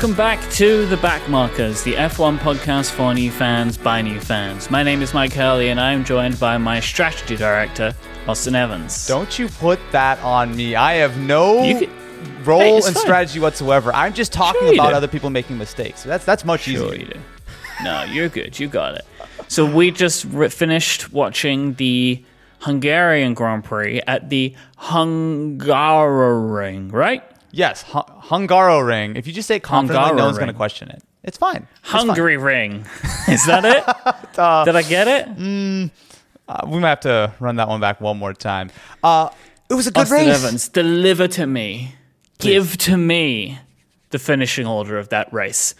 Welcome back to The Backmarkers, the F1 podcast for new fans by new fans. My name is Myke Hurley, and I am joined by my strategy director, Austin Evans. Don't you put that on me. I have no could- role Hey, and fine. strategy whatsoever. I'm just talking Sure about do. other people making mistakes. That's that's much Sure easier. you do. No, you're good. You got it. So we just re- finished watching the Hungarian Grand Prix at the Hungaroring, right? Yes, Hu- Hungaro ring. If you just say confidently, no one's going to question it. It's fine. It's fine. Hungary Ring. Is that it? Did I get it? Uh, we might have to run that one back one more time. Uh, it was a good Austin race. Evans, deliver to me, give to me the finishing order of that race.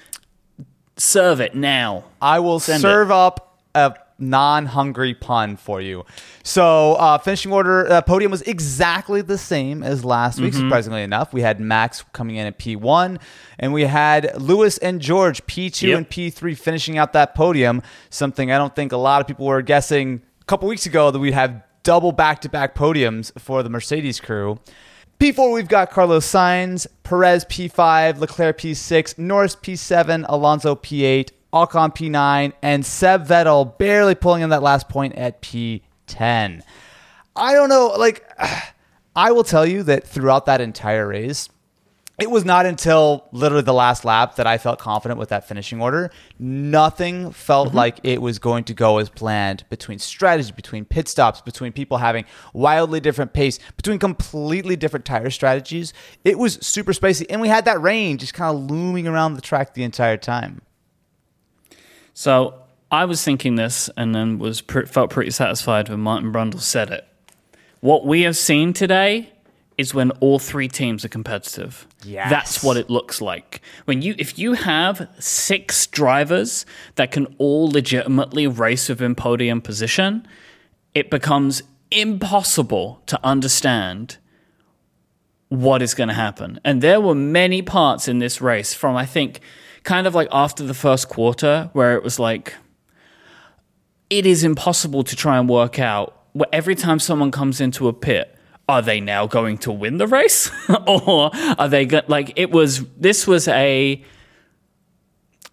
Serve it now. I will Send serve up a non-hungry pun for you. So, uh, finishing order uh, podium was exactly the same as last week. Mm-hmm. Surprisingly enough, we had Max coming in at P1, and we had Lewis and George P2 Yep. and P3 finishing out that podium. Something I don't think a lot of people were guessing a couple weeks ago that we'd have double back-to-back podiums for the Mercedes crew. P4, we've got Carlos Sainz, Perez P5, Leclerc P6, Norris P7, Alonso P8, Ocon P9, and Seb Vettel barely pulling in that last point at P10. I don't know, like, I will tell you that throughout that entire race, it was not until literally the last lap that I felt confident with that finishing order. Nothing felt mm-hmm. like it was going to go as planned between strategy, between pit stops, between people having wildly different pace, between completely different tire strategies. It was super spicy. And we had that rain just kind of looming around the track the entire time. So I was thinking this, and then was pre- felt pretty satisfied when Martin Brundle said it. What we have seen today is when all three teams are competitive. Yes. That's what it looks like. When you if you have six drivers that can all legitimately race within podium position, it becomes impossible to understand what is going to happen. And there were many parts in this race from, I think, kind of like after the first quarter, where it was like, it is impossible to try and work out where every time someone comes into a pit, are they now going to win the race? or are they go- like, it was, this was a,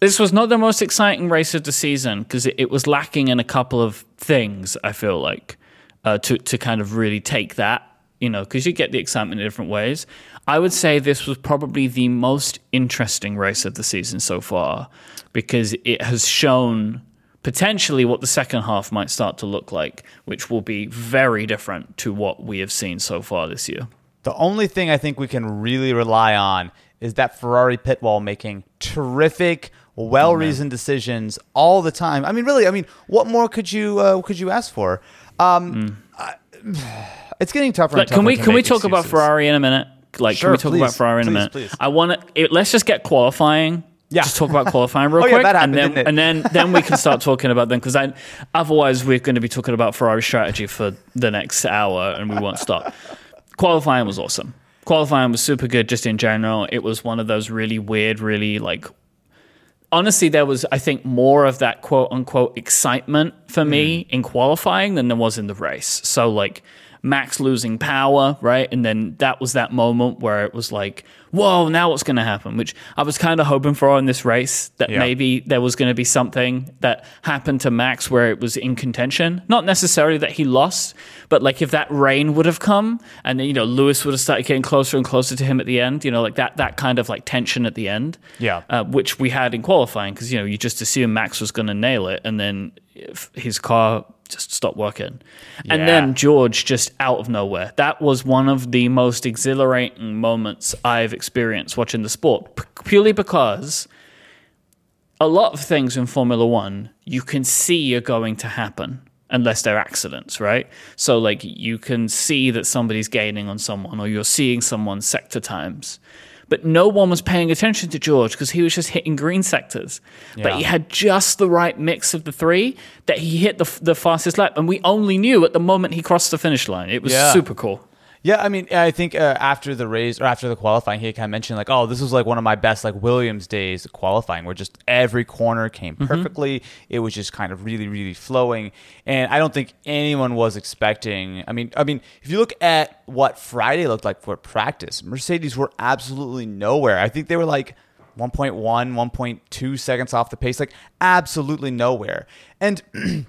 this was not the most exciting race of the season because it, it was lacking in a couple of things, I feel like, uh, to, to kind of really take that, you know, because you get the excitement in different ways. I would say this was probably the most interesting race of the season so far because it has shown potentially what the second half might start to look like, which will be very different to what we have seen so far this year. The only thing I think we can really rely on is that Ferrari pit wall making terrific, well-reasoned decisions all the time. I mean, really, I mean, what more could you uh, could you ask for? Um, I- it's getting tougher. and Like, can we can we make talk about. Ferrari in a minute? Like, Sure, can we talk about Ferrari in a minute? please. I want to. Eh, let's just get qualifying. Yeah. Just talk about qualifying real Oh, yeah, quick, that and then and then then we can start talking about them because otherwise we're going to be talking about Ferrari strategy for the next hour and we won't stop. qualifying was awesome. Qualifying was super good just in general. It was one of those really weird, really like honestly, there was, I think, more of that quote unquote excitement for me mm. in qualifying than there was in the race. So, like, Max losing power, right? And then that was that moment where it was like, whoa, now what's going to happen? Which I was kind of hoping for in this race that Yeah. maybe there was going to be something that happened to Max where it was in contention. Not necessarily that he lost, but like if that rain would have come and then, you know, Lewis would have started getting closer and closer to him at the end, you know, like that, that kind of like tension at the end Yeah. uh, which we had in qualifying because you know you just assumed Max was going to nail it, and then if his car just stop working, and Yeah. then George just out of nowhere. That was one of the most exhilarating moments I've experienced watching the sport, p- purely because a lot of things in Formula One you can see are going to happen unless they're accidents, right? So like you can see that somebody's gaining on someone or you're seeing someone sector times. But no one was paying attention to George because he was just hitting green sectors. But he had just the right mix of the three that he hit the, the fastest lap. And we only knew at the moment he crossed the finish line. It was Yeah. super cool. Yeah, I mean, I think uh, after the race or after the qualifying, he kind of mentioned like, "Oh, this was like one of my best like Williams days qualifying, where just every corner came perfectly. It was just kind of really, really flowing." And I don't think anyone was expecting. I mean, I mean, if you look at what Friday looked like for practice, Mercedes were absolutely nowhere. I think they were like 1.1, 1.2 seconds off the pace, like absolutely nowhere. And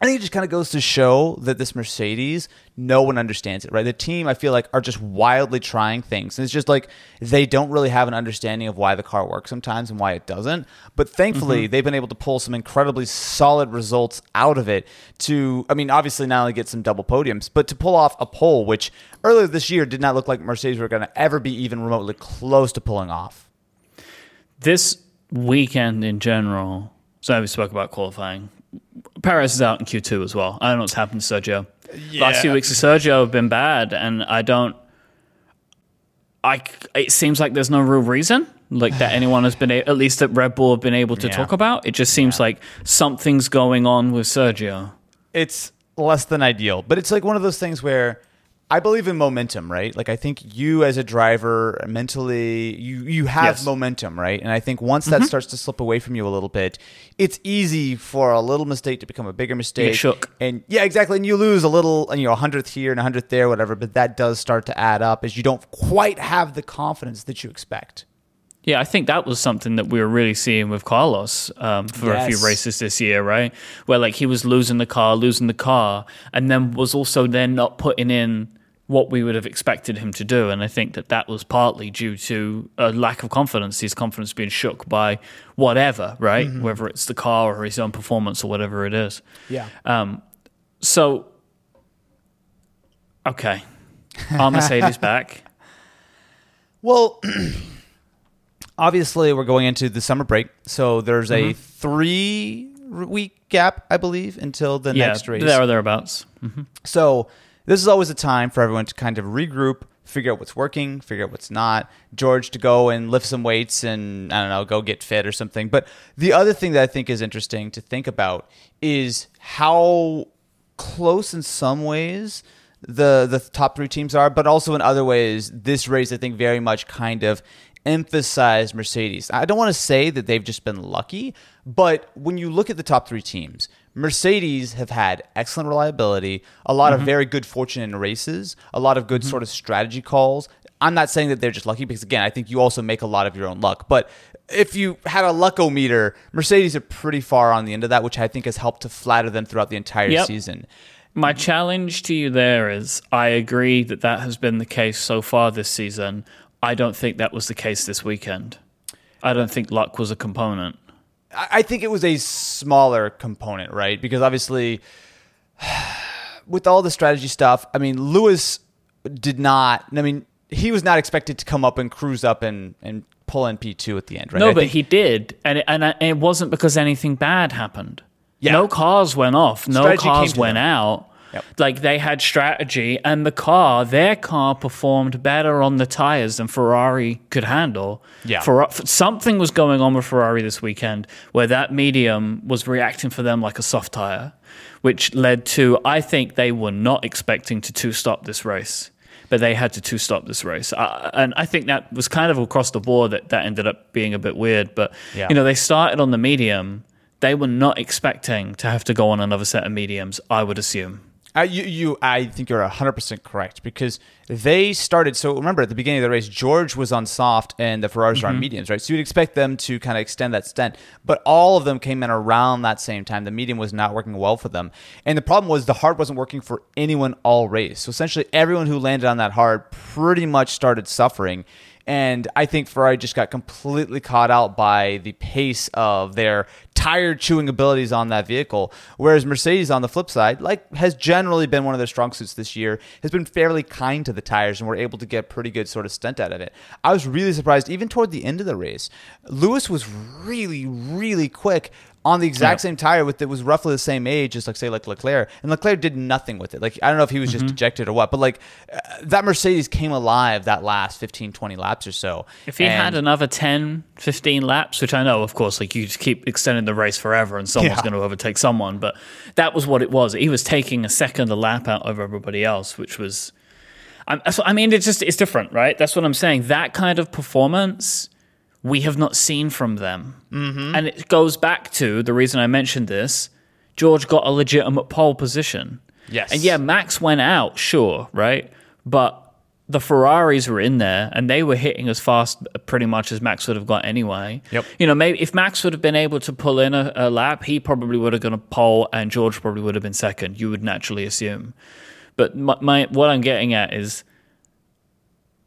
I think it just kind of goes to show that this Mercedes, no one understands it, right? The team, I feel like, are just wildly trying things. And it's just like they don't really have an understanding of why the car works sometimes and why it doesn't. But thankfully, mm-hmm. they've been able to pull some incredibly solid results out of it to, I mean, obviously not only get some double podiums, but to pull off a pole, which earlier this year did not look like Mercedes were going to ever be even remotely close to pulling off. This weekend in general, so we spoke about qualifying. Perez is out in Q2 as well. I don't know what's happened to Sergio. Last few weeks of Sergio have been bad, and I don't. I it seems like there's no real reason like that anyone has been a- at least that Red Bull have been able to Yeah. talk about. It just seems like something's going on with Sergio. it's less than ideal, but it's like one of those things where I believe in momentum, right? Like I think you as a driver mentally you you have Yes. momentum, right? And I think once that starts to slip away from you a little bit, it's easy for a little mistake to become a bigger mistake. shook. And yeah, exactly. And you lose a little, you know, a hundredth here and a hundredth there, whatever. But that does start to add up as you don't quite have the confidence that you expect. Yeah, I think that was something that we were really seeing with Carlos um, for a few races this year, right? Where like he was losing the car, losing the car, and then was also then not putting in what we would have expected him to do. And I think that that was partly due to a lack of confidence, his confidence being shook by whatever, right? Mm-hmm. Whether it's the car or his own performance or whatever it is. Yeah. Um, So, okay, are Mercedes back? Well, obviously, we're going into the summer break, so there's Mm-hmm. a three week gap, I believe, until the yeah, next race. there or thereabouts. So this is always a time for everyone to kind of regroup, figure out what's working, figure out what's not. George to go and lift some weights and I don't know, go get fit or something. But the other thing that I think is interesting to think about is how close in some ways the the top three teams are, but also in other ways, this race I think very much kind of emphasized Mercedes. I don't want to say that they've just been lucky, but when you look at the top three teams, Mercedes have had excellent reliability, a lot of mm-hmm. very good fortune in races, a lot of good mm-hmm. sort of strategy calls. I'm not saying that they're just lucky because again, I think you also make a lot of your own luck. But if you had a luckometer, Mercedes are pretty far on the end of that, which I think has helped to flatter them throughout the entire Yep. season. My challenge to you there is I agree that that has been the case so far this season. I don't think that was the case this weekend. I don't think luck was a component. I think it was a smaller component, right? Because obviously, with all the strategy stuff, I mean, Lewis did not. I mean, he was not expected to come up and cruise up and and pull in P two at the end, right? No, I but think- he did, and it, and it wasn't because anything bad happened. Yeah. No cars went off. No Strategy cars went them. out. Yep. Like they had strategy, and the car, their car, performed better on the tires than Ferrari could handle. Yeah. For something was going on with Ferrari this weekend where that medium was reacting for them like a soft tire, which led to I think they were not expecting to two stop this race. But they had to two stop this race, uh, and I think that was kind of across the board that that ended up being a bit weird. But Yeah. you know, they started on the medium. They were not expecting to have to go on another set of mediums. I would assume. I, you, you, I think you're 100% correct because they started. So remember, at the beginning of the race, George was on soft and the Ferraris are on mm-hmm. mediums, right? So you'd expect them to kind of extend that stint. But all of them came in around that same time. The medium was not working well for them. And the problem was the hard wasn't working for anyone all race. So essentially, everyone who landed on that hard pretty much started suffering. And I think Ferrari just got completely caught out by the pace of their tire chewing abilities on that vehicle. Whereas Mercedes, on the flip side, like has generally been one of their strong suits this year, has been fairly kind to the tires and were able to get pretty good sort of stunt out of it. I was really surprised, even toward the end of the race, Lewis was really, really quick on the exact Yeah. same tire with that was roughly the same age as like say like Leclerc and Leclerc did nothing with it like I don't know if he was Mm-hmm. just dejected or what but like uh, that Mercedes came alive that last 15 20 laps or so If he And- had another 10, 15 laps, which I know, of course, like you just keep extending the race forever and someone's Yeah. going to overtake someone, but that was what it was. He was taking a second a lap out of everybody else, which was. I'm, I mean, it's just it's different, right? That's what I'm saying. That kind of performance we have not seen from them, mm-hmm. and it goes back to the reason I mentioned this. George got a legitimate pole position. Yes. and yeah, Max went out, sure, right, but the Ferraris were in there and they were hitting as fast pretty much as Max would have got anyway. Yep. You know, maybe if Max would have been able to pull in a, a lap, he probably would have gone a pole and George probably would have been second. You would naturally assume. But my, my what I'm getting at is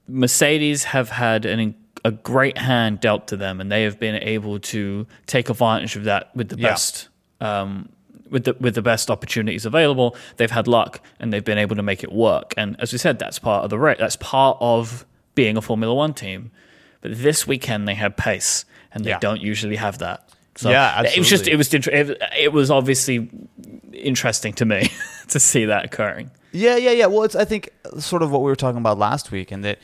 Mercedes have had an a great hand dealt to them, and they have been able to take advantage of that with the Yeah. best. Um, with the with the best opportunities available, they've had luck and they've been able to make it work. And as we said, that's part of the race. That's part of being a Formula One team. But this weekend they had pace, and they Yeah. don't usually have that. So Yeah, it was just it was it, it was obviously interesting to me to see that occurring. Yeah, yeah, yeah. Well, it's I think sort of what we were talking about last week, and that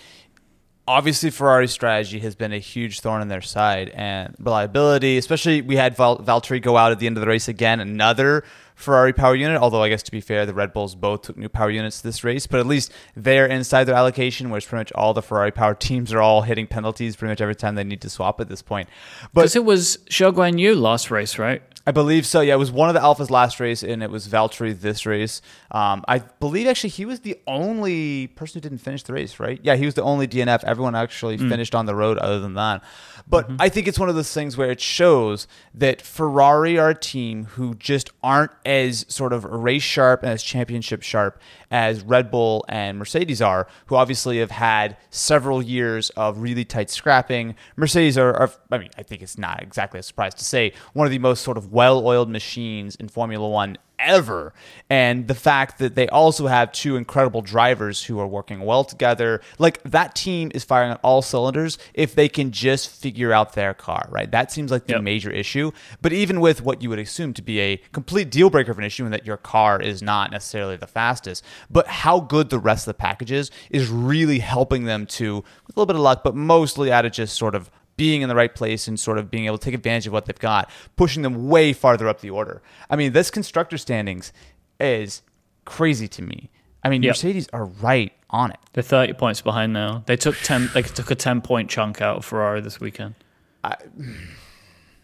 obviously Ferrari's strategy has been a huge thorn in their side and reliability. Especially we had Val- Valtteri go out at the end of the race again, another Ferrari power unit. Although I guess to be fair, the Red Bulls both took new power units this race, but at least they're inside their allocation, whereas pretty much all the Ferrari power teams are all hitting penalties pretty much every time they need to swap at this point. Because it was Zhou Guanyu last race, right? I believe so. Yeah, it was one of the Alphas last race, and it was Valtteri this race. Um, I believe actually he was the only person who didn't finish the race, right? Yeah, he was the only DNF. Everyone actually finished on the road other than that. But I think it's one of those things where it shows that Ferrari are a team who just aren't as sort of race sharp and as championship sharp as Red Bull and Mercedes are, who obviously have had several years of really tight scrapping. Mercedes are, are I mean, I think it's not exactly a surprise to say, one of the most sort of well oiled machines in Formula One ever. And the fact that they also have two incredible drivers who are working well together, like that team is firing on all cylinders if they can just figure out their car, right? That seems like the Yep. major issue. But even with what you would assume to be a complete deal breaker of an issue in that your car is not necessarily the fastest, but how good the rest of the package is, is really helping them to, with a little bit of luck, but mostly out of just sort of being in the right place and sort of being able to take advantage of what they've got, pushing them way farther up the order. I mean, this constructor standings is crazy to me. I mean, Yep. Mercedes are right on it. They're thirty points behind now. They took ten. They took a ten point chunk out of Ferrari this weekend.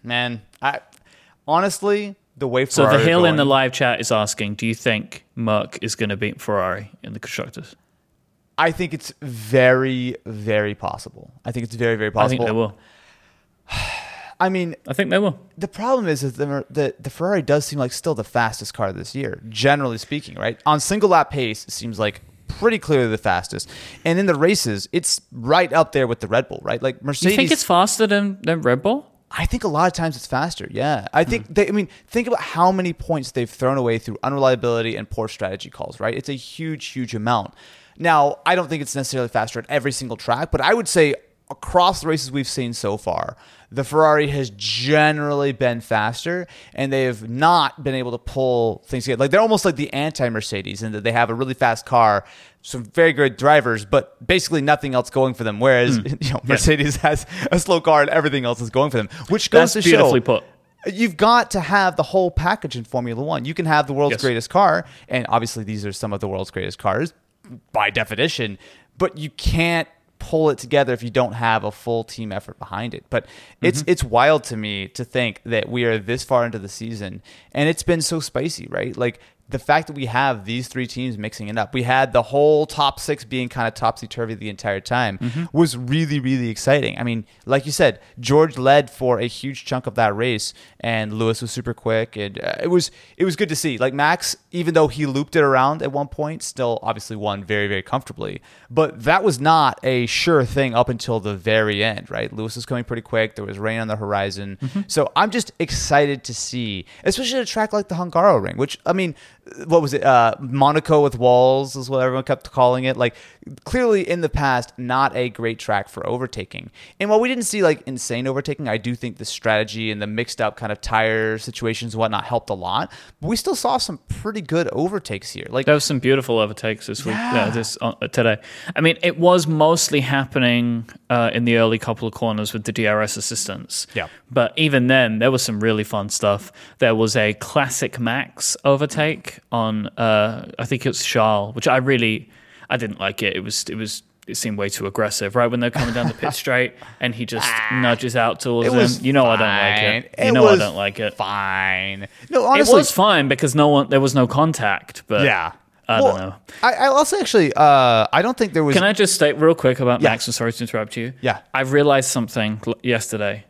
Man, I honestly, the way So the hill in the live chat is asking, do you think Merc is going to beat Ferrari in the constructors? I think it's very, very possible. I think it's very, very possible. I think they will. I mean, I think they will. the problem is, is the, the the Ferrari does seem like still the fastest car this year, generally speaking, right? On single lap pace, it seems like pretty clearly the fastest, and in the races, it's right up there with the Red Bull, right? Like Mercedes. you think it's faster than, than Red Bull? I think a lot of times it's faster. Yeah, I think hmm. they. I mean, think about how many points they've thrown away through unreliability and poor strategy calls. Right, it's a huge, huge amount. Now, I don't think it's necessarily faster at every single track, but I would say across the races we've seen so far, the Ferrari has generally been faster, and they have not been able to pull things together. Like they're almost like the anti-Mercedes, in that they have a really fast car, some very good drivers, but basically nothing else going for them. Whereas hmm. you know, Mercedes has a slow car and everything else is going for them, which goes That's to beautifully show put. You've got to have the whole package in Formula One. You can have the world's Yes. greatest car, and obviously these are some of the world's greatest cars by definition, but you can't pull it together if you don't have a full team effort behind it. But it's Mm-hmm. it's wild to me to think that we are this far into the season and it's been so spicy, right? Like the fact that we have these three teams mixing it up, we had the whole top six being kind of topsy turvy the entire time, Mm-hmm. was really, really exciting. I mean, like you said, George led for a huge chunk of that race, and Lewis was super quick, and uh, it was it was good to see. Like Max, even though he looped it around at one point, still obviously won very, very comfortably. But that was not a sure thing up until the very end, right? Lewis was coming pretty quick. There was rain on the horizon, so I'm just excited to see, especially at a track like the Hungaroring, which I mean what was it? Uh, Monaco with walls is what everyone kept calling it. Like clearly in the past, not a great track for overtaking. And while we didn't see like insane overtaking, I do think the strategy and the mixed up kind of tire situations and whatnot helped a lot. But we still saw some pretty good overtakes here. Like There was some beautiful overtakes this week, Yeah. uh, this uh, today. I mean, it was mostly happening uh, in the early couple of corners with the DRS assistance. Yeah. But even then, there was some really fun stuff. There was a classic Max overtake on, uh, I think it was Charles, which I really, I didn't like it. It was, it was. It seemed way too aggressive, right? When they're coming down the pit straight, and he just nudges out towards Ah. them. You know, I don't like it. You It know, I don't like it. fine. No, honestly, It was fine because no one, there was no contact. But Yeah. I Well, don't know. I, I also actually, uh, I don't think there was. Can I just state real quick about Yeah. Max? I'm sorry to interrupt you. Yeah. I realized something yesterday.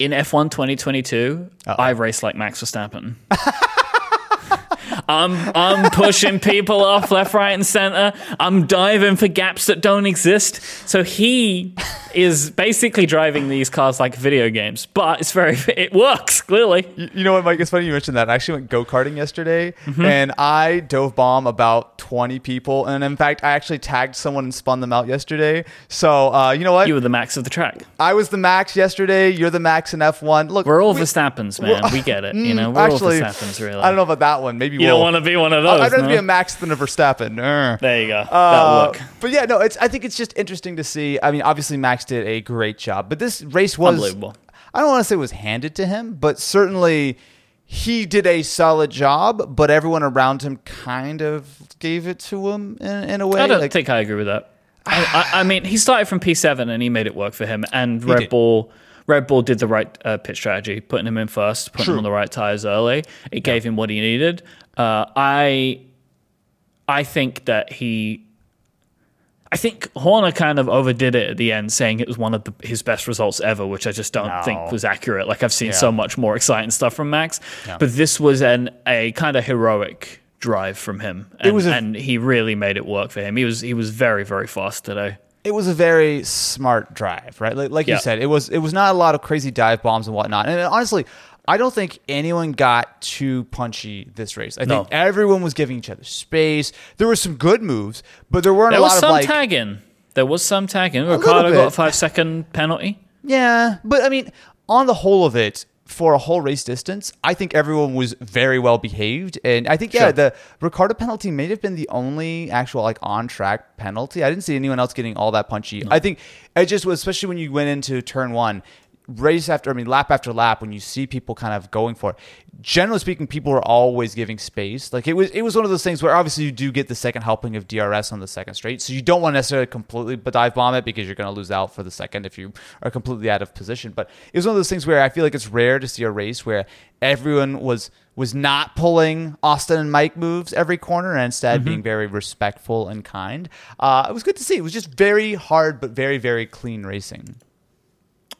In F1 2022, I race like Max Verstappen. I'm I'm pushing people off left, right, and center. I'm diving for gaps that don't exist. So he is basically driving these cars like video games, but it's very it works clearly. You you know what, Myke? It's funny you mentioned that. I actually went go karting yesterday, Mm-hmm. and I dove bomb about twenty people, and in fact, I actually tagged someone and spun them out yesterday. So uh, you know what? You were the max of the track. I was the max yesterday. You're the max in F1. Look, We're all we- Verstappens, man. we get it. You know, Mm, we're actually, all Verstappens, really. I don't know about that one. Maybe You we'll, don't want to be one of those. I'd rather no? be a Max than a Verstappen. There you go. Uh, that look. But yeah, no, it's. I think it's just interesting to see. I mean, obviously Max did a great job, but this race was Unbelievable. I don't want to say it was handed to him, but certainly he did a solid job. But everyone around him kind of gave it to him in, in a way. I don't Like, think I agree with that. I, I, mean, he started from P7 and he made it work for him. And Red did. Bull, Red Bull did the right uh, pit strategy, putting him in first, putting True. him on the right tires early. It gave him what he needed. Uh, I, I think that he, I think Horner kind of overdid it at the end, saying it was one of the, his best results ever, which I just don't No. think was accurate. Like I've seen Yeah. so much more exciting stuff from Max, but this was an a kind of heroic drive from him, and, was a- and he really made it work for him. He was he was very very fast today. it was a very smart drive, right? Like, like you said, it was it was not a lot of crazy dive bombs and whatnot. And honestly, I don't think anyone got too punchy this race. I think everyone was giving each other space. There were some good moves, but there weren't There a lot of like tagging. There was some tagging. Ricciardo got a five second penalty. Yeah, but I mean, on the whole of it, for a whole race distance, I think everyone was very well behaved, and I think yeah, Sure. the Ricciardo penalty may have been the only actual like on track penalty. I didn't see anyone else getting all that punchy. I think it just was, especially when you went into turn one. Race after, I mean, lap after lap, when you see people kind of going for it, generally speaking, people are always giving space. Like it was, it was one of those things where obviously you do get the second helping of DRS on the second straight, so you don't want to necessarily completely dive bomb it because you're going to lose out for the second if you are completely out of position. But it was one of those things where I feel like it's rare to see a race where everyone was was not pulling Austin and Myke moves every corner and instead being very respectful and kind. Uh, it was good to see. It was just very hard but very very clean racing.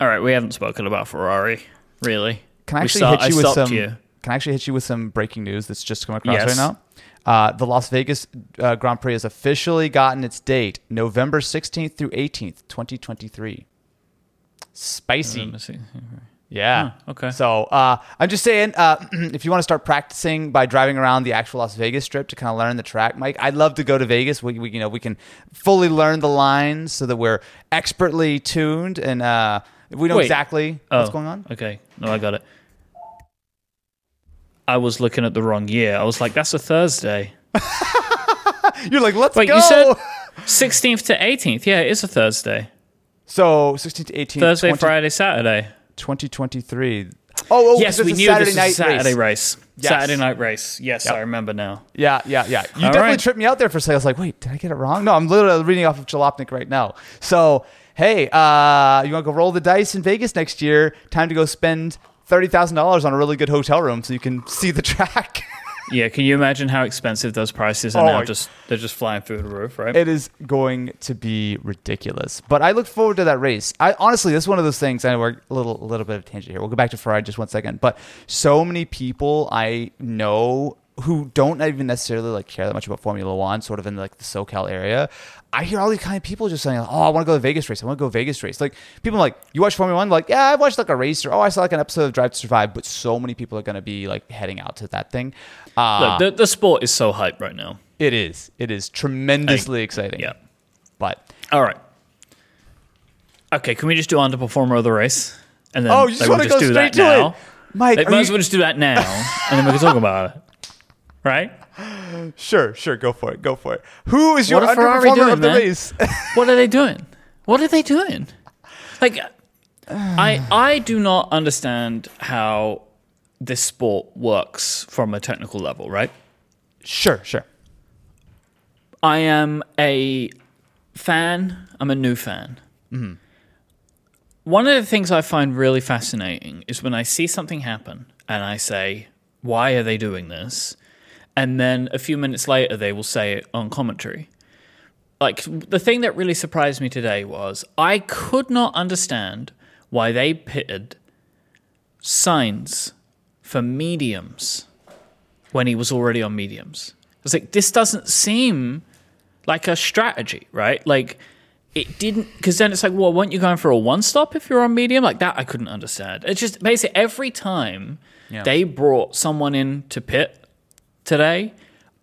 All right, we haven't spoken about Ferrari really. Can I actually start- hit you I with some? you. Can I actually hit you with some breaking news that's just come across Yes. right now? Uh, the Las Vegas uh, Grand Prix has officially gotten its date, November 16th through 18th, 2023. Spicy. Let me see. Yeah. Okay. So uh, I'm just saying, uh, if you want to start practicing by driving around the actual Las Vegas Strip to kind of learn the track, Myke, I'd love to go to Vegas. We, we you know we can fully learn the lines so that we're expertly tuned and uh, we know Wait. exactly oh, what's Oh, going on. Okay, no, I got it. I was looking at the wrong year. I was like, that's a Thursday. You're like, let's Wait, go. you said 16th to 18th. Yeah, it is a Thursday. so 16 to 18. Thursday, 20 Friday, Saturday. 2023. Oh, oh yes, 'cause we it's a knew Saturday this was a Saturday race. race. Yes. Saturday night race. Yes. I remember now. Yeah, yeah, yeah. You All definitely right. tripped me out there for a second. I was like, wait, did I get it wrong? No, I'm literally reading off of Jalopnik right now. So, hey, uh, you want to go roll the dice in Vegas next year? Time to go spend $30,000 on a really good hotel room so you can see the track. Yeah, can you imagine how expensive those prices are Oh now? Just they're just flying through the roof, right? it is going to be ridiculous. But I look forward to that race. I honestly, this is one of those things. I know we're a little, a little bit of a tangent here. We'll go back to Ferrari just one second. But so many people I know who don't even necessarily like care that much about Formula One, sort of in like the SoCal area. I hear all these kind of people just saying, "Oh, I want to go to Vegas race. I want to go Vegas race." Like people are like, "You watch Formula One?" Like, "Yeah, I've watched like a race," or "Oh, I saw like an episode of Drive to Survive." But so many people are going to be like heading out to that thing. Uh, Look, the, the sport is so hyped right now. it is. It is tremendously exciting. Yeah. But All right. Okay, can we just do underperformer of the race? And then Oh, you just like, want we'll to go do straight that to now? it, Myke? Might you- as well just do that now, and then we can talk about it. Right? Sure, sure, go for it, go for it. Who is your What underperformer doing, of the man? race? What are they doing? What are they doing? Like, I I do not understand how this sport works from a technical level, right? sure, sure. I am a fan. I'm a new fan. Mm-hmm. One of the things I find really fascinating is when I see something happen and I say, "Why are they doing this?" And then a few minutes later they will say it on commentary. Like the thing that really surprised me today was I could not understand why they pitted Sainz for mediums when he was already on mediums. I was like, this doesn't seem like a strategy, right? Like it didn't because then it's like, well, weren't you going for a one stop if you're on medium? Like that I couldn't understand. It's just basically every time Yeah. they brought someone in to pit today,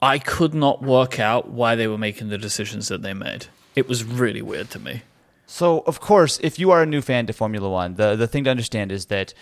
I could not work out why they were making the decisions that they made. It was really weird to me. So, of course, if you are a new fan to Formula One, the, the thing to understand is that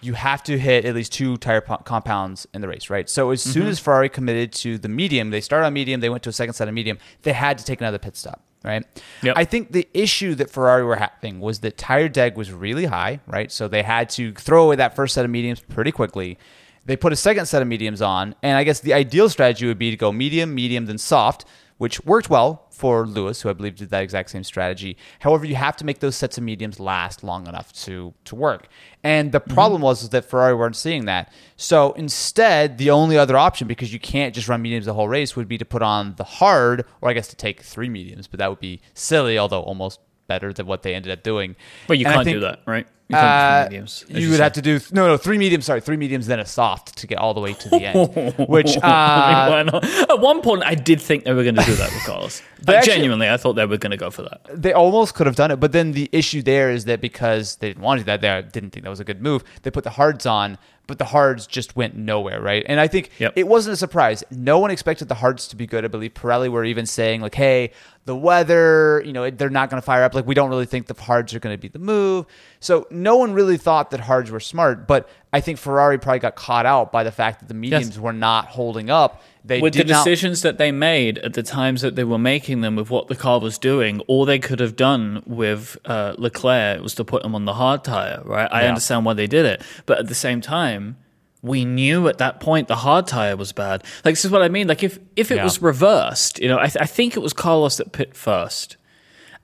you have to hit at least two tire po- compounds in the race, right? So, as Mm-hmm. soon as Ferrari committed to the medium, they started on medium, they went to a second set of medium, they had to take another pit stop, right? Yep. I think the issue that Ferrari were having was that tire deg was really high, right? So, they had to throw away that first set of mediums pretty quickly. They put a second set of mediums on, and I guess the ideal strategy would be to go medium, medium, then soft, which worked well for Lewis, who I believe did that exact same strategy. However, you have to make those sets of mediums last long enough to to work. And the mm-hmm. problem was is that Ferrari weren't seeing that. So instead, the only other option, because you can't just run mediums the whole race, would be to put on the hard, or I guess to take three mediums, but that would be silly, although almost better than what they ended up doing. But you And can't think- do that, right? You uh, mediums, as you would said. have to do no, no, three mediums. Sorry, three mediums, then a soft to get all the way to the end. Which, uh. At one point, I did think they were going to do that with Carlos. Like, actually- genuinely, I thought they were going to go for that. they almost could have done it, but then the issue there is that because they didn't want to do that, they didn't think that was a good move. They put the hards on, but the hards just went nowhere, right? And I think Yep. it wasn't a surprise. No one expected the hards to be good. I believe Pirelli were even saying like, "Hey, the weather, you know, they're not going to fire up. Like, we don't really think the hards are going to be the move." So no one really thought that hards were smart, but I think Ferrari probably got caught out by the fact that the mediums were not holding up. They With the did not. decisions that they made at the times that they were making them, with what the car was doing, all they could have done with uh, Leclerc was to put him on the hard tire, right? I Yeah. understand why they did it, but at the same time, we knew at that point the hard tire was bad. Like this is what I mean. Like if if it Yeah. was reversed, you know, I, th- I think it was Carlos that pit first,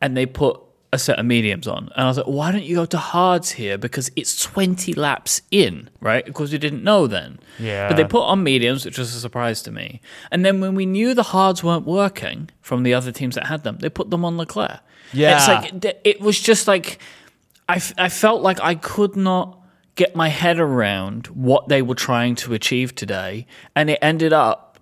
and they put a set of mediums on, and I was like, why don't you go to hards here because it's twenty laps in, right? Because we didn't know then. Yeah. But they put on mediums, which was a surprise to me. And then when we knew the hards weren't working from the other teams that had them, they put them on Leclerc. Yeah. It's like it was just like I, f- I felt like I could not get my head around what they were trying to achieve today, and it ended up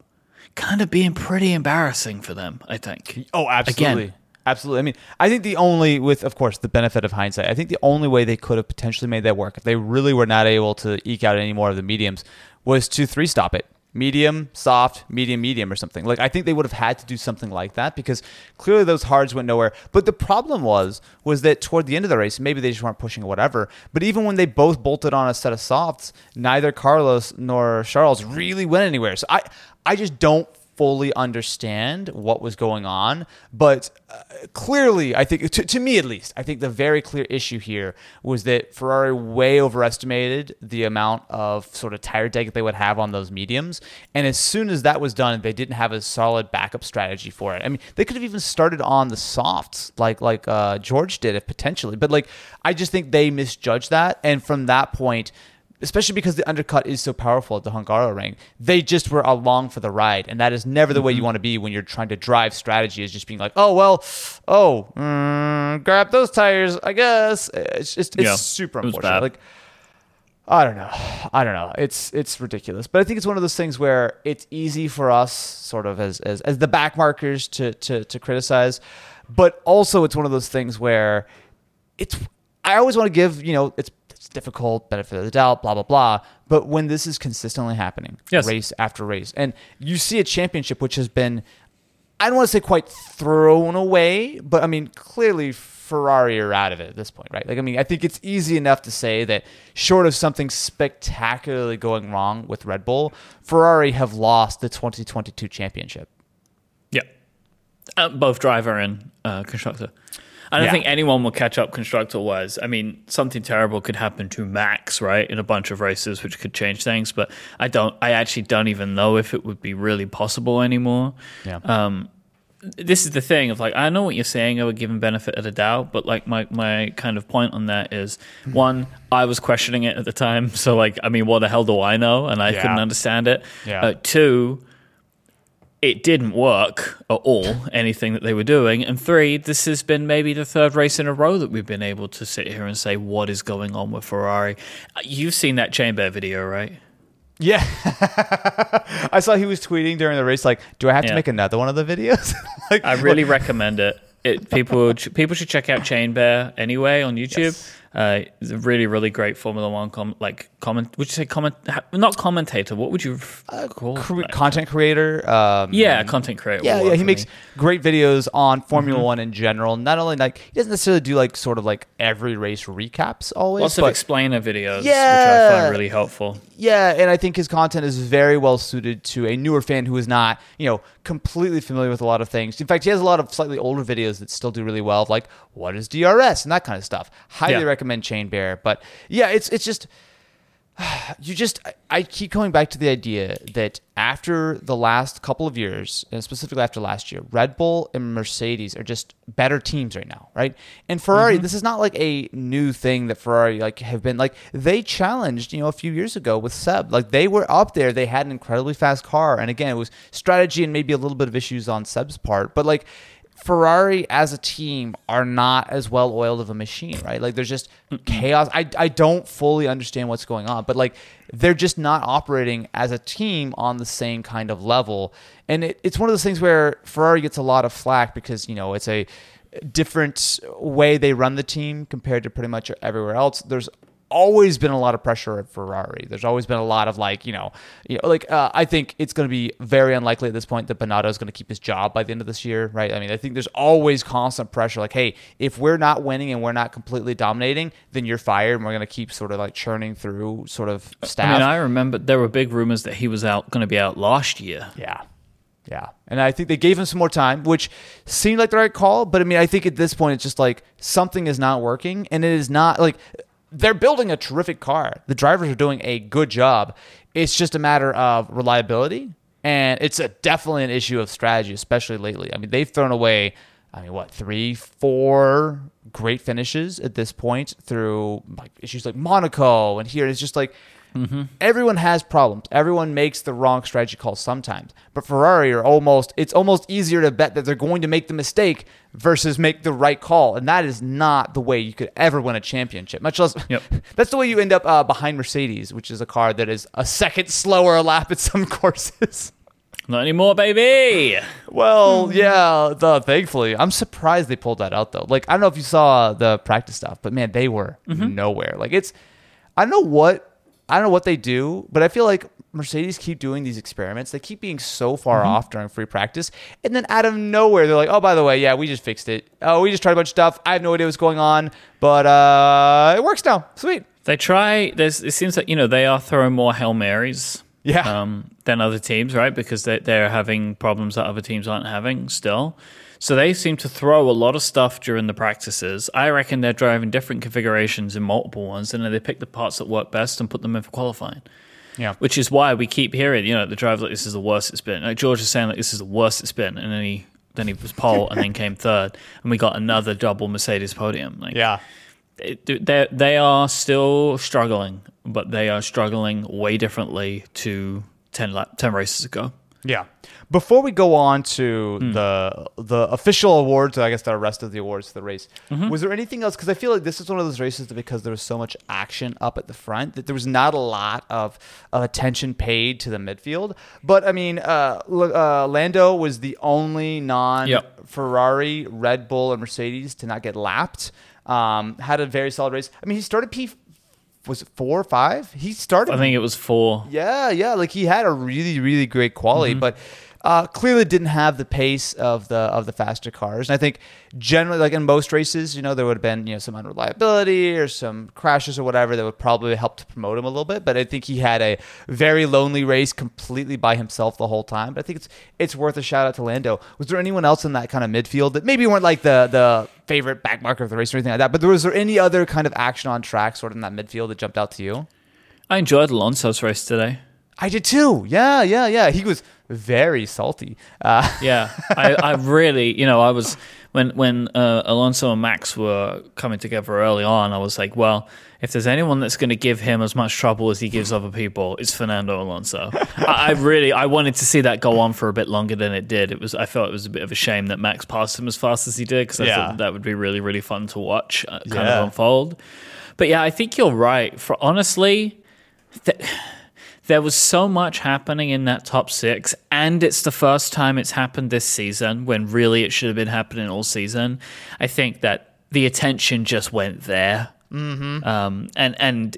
kind of being pretty embarrassing for them. I think. Oh, absolutely. Again. Absolutely. I mean, I think the only, with of course the benefit of hindsight, I think the only way they could have potentially made that work if they really were not able to eke out any more of the mediums was to three stop it. Medium, soft, medium, medium, or something. Like I think they would have had to do something like that because clearly those hards went nowhere. But the problem was was that toward the end of the race, maybe they just weren't pushing or whatever. But even when they both bolted on a set of softs, neither Carlos nor Charles really went anywhere. So I I just don't fully understand what was going on, but uh, clearly, I think to, to me at least, I think the very clear issue here was that Ferrari way overestimated the amount of sort of tire deg that they would have on those mediums, and as soon as that was done, they didn't have a solid backup strategy for it. I mean, they could have even started on the softs like like uh, George did, if potentially, but like I just think they misjudged that, and from that point especially because the undercut is so powerful at the Hungaroring. They just were along for the ride, and that is never the way you want to be when you're trying to drive strategy. Is just being like, oh well, oh, mm, grab those tires, I guess. It's just it's Yeah, super unfortunate. bad. Like. I don't know. I don't know. It's it's ridiculous. But I think it's one of those things where it's easy for us, sort of as as, as the back markers, to, to to criticize. But also it's one of those things where it's I always want to give, you know, it's it's difficult, benefit of the doubt, blah blah blah. But when this is consistently happening, Yes. race after race, and you see a championship which has been I don't want to say quite thrown away, but I mean clearly Ferrari are out of it at this point, right? Like I mean, I think it's easy enough to say that short of something spectacularly going wrong with Red Bull, Ferrari have lost the 2022 championship. Yeah. Uh, both driver and uh, constructor. I don't Yeah. think anyone will catch up constructor wise. I mean, something terrible could happen to Max, right, in a bunch of races, which could change things. But I don't. I actually don't even know if it would be really possible anymore. Yeah. Um, this is the thing of like I know what you're saying. I would give him benefit of the doubt, but like my my kind of point on that is one, I was questioning it at the time, so like I mean, what the hell do I know? And I Yeah. couldn't understand it. Yeah. Uh, two, it didn't work at all, anything that they were doing. And three, this has been maybe the third race in a row that we've been able to sit here and say, what is going on with Ferrari? You've seen that Chain Bear video, right? Yeah, I saw he was tweeting during the race like, "Do I have to make another one of the videos?" like, I really recommend it. It people people should check out Chain Bear anyway on YouTube. Yes. Uh, a really really great Formula One com- like comment. Would you say comment? Not commentator. What would you f- call? cre- content creator. Um, yeah, content creator. yeah, yeah. He makes me. great videos on Formula One in general. Not only like he doesn't necessarily do like sort of like every race recaps always, lots of but explainer videos, which I find really helpful. Yeah, and I think his content is very well suited to a newer fan who is not, you know, completely familiar with a lot of things. In fact, he has a lot of slightly older videos that still do really well, like what is DRS and that kind of stuff. Highly Yeah. recommend Chain Bear. But yeah, it's it's just you just I- I keep coming back to the idea that after the last couple of years, and specifically after last year, Red Bull and Mercedes are just better teams right now, right? And Ferrari, mm-hmm. this is not like a new thing that Ferrari like have been like they challenged, you know, a few years ago with Seb. Like they were up there, they had an incredibly fast car, and again, it was strategy and maybe a little bit of issues on Seb's part, but like Ferrari as a team are not as well oiled of a machine, right? Like there's just chaos. I, I don't fully understand what's going on, but like they're just not operating as a team on the same kind of level. And it, it's one of those things where Ferrari gets a lot of flack because, you know, it's a different way they run the team compared to pretty much everywhere else. There's always been a lot of pressure at Ferrari. There's always been a lot of like, you know, you know like uh, I think it's going to be very unlikely at this point that Binotto is going to keep his job by the end of this year, right? I mean, I think there's always constant pressure like, hey, if we're not winning and we're not completely dominating, then you're fired and we're going to keep sort of like churning through sort of staff. I mean, I remember there were big rumors that he was out going to be out last year. Yeah. Yeah. And I think they gave him some more time, which seemed like the right call. But I mean, I think at this point, it's just like something is not working. And it is not like they're building a terrific car. The drivers are doing a good job. It's just a matter of reliability. And it's a, definitely an issue of strategy, especially lately. I mean, they've thrown away, I mean, what, three, four great finishes at this point through like issues like Monaco and here. It's just like, Mm-hmm. Everyone has problems. Everyone makes the wrong strategy call sometimes. But Ferrari are almost it's almost easier to bet that they're going to make the mistake versus make the right call. And that is not the way you could ever win a championship. Much less Yep. that's the way you end up uh, behind Mercedes, which is a car that is a second slower a lap at some courses. Not anymore, baby. Well, hmm. yeah, the, thankfully. I'm surprised they pulled that out though. Like I don't know if you saw the practice stuff, but man, they were mm-hmm. nowhere. Like it's I don't know what I don't know what they do, but I feel like Mercedes keep doing these experiments. They keep being so far off during free practice, and then out of nowhere, they're like, "Oh, by the way, yeah, we just fixed it. Oh, we just tried a bunch of stuff. I have no idea what's going on, but uh, it works now. Sweet. They try. There's. It seems that you know they are throwing more hail marys. Yeah. Um, than other teams, right? Because they they're having problems that other teams aren't having still. So they seem to throw a lot of stuff during the practices. I reckon they're driving different configurations in multiple ones, and then they pick the parts that work best and put them in for qualifying. Yeah. Which is why we keep hearing, you know, the driver like this is the worst it's been. Like George is saying like this is the worst it's been, and then he then he was pole and then came third, and we got another double Mercedes podium. Like, Yeah. they they are still struggling, but they are struggling way differently to 10, lap, 10 races ago. Yeah. Before we go on to the the official awards, I guess the rest of the awards for the race, was there anything else? Because I feel like this is one of those races that because there was so much action up at the front, that there was not a lot of, of attention paid to the midfield. But I mean, uh, uh, Lando was the only non Yep. Ferrari, Red Bull, and Mercedes to not get lapped. Um, had a very solid race. I mean, he started P. Was it four or five? He started I think it was four. yeah, yeah. Like he had a really, really great quality, mm-hmm. but uh, clearly didn't have the pace of the of the faster cars. And I think generally, like in most races, you know, there would have been you know some unreliability or some crashes or whatever that would probably help to promote him a little bit. But I think he had a very lonely race, completely by himself the whole time. But I think it's it's worth a shout out to Lando. Was there anyone else in that kind of midfield that maybe weren't like the the favorite backmarker of the race or anything like that? But was there any other kind of action on track, sort of in that midfield, that jumped out to you? I enjoyed Alonso's race today. I did too. Yeah, yeah, yeah. He was very salty. Uh, Yeah, I, I really, you know, I was when when uh, Alonso and Max were coming together early on, I was like, well, if there's anyone that's going to give him as much trouble as he gives other people, it's Fernando Alonso. I, I really I wanted to see that go on for a bit longer than it did. It was I felt it was a bit of a shame that Max passed him as fast as he did because I Yeah. thought that would be really really fun to watch uh, kind Yeah. of unfold. But yeah, I think you're right. For honestly, th- there was so much happening in that top six, and it's the first time it's happened this season when really it should have been happening all season. I think that the attention just went there, mm-hmm. um, and and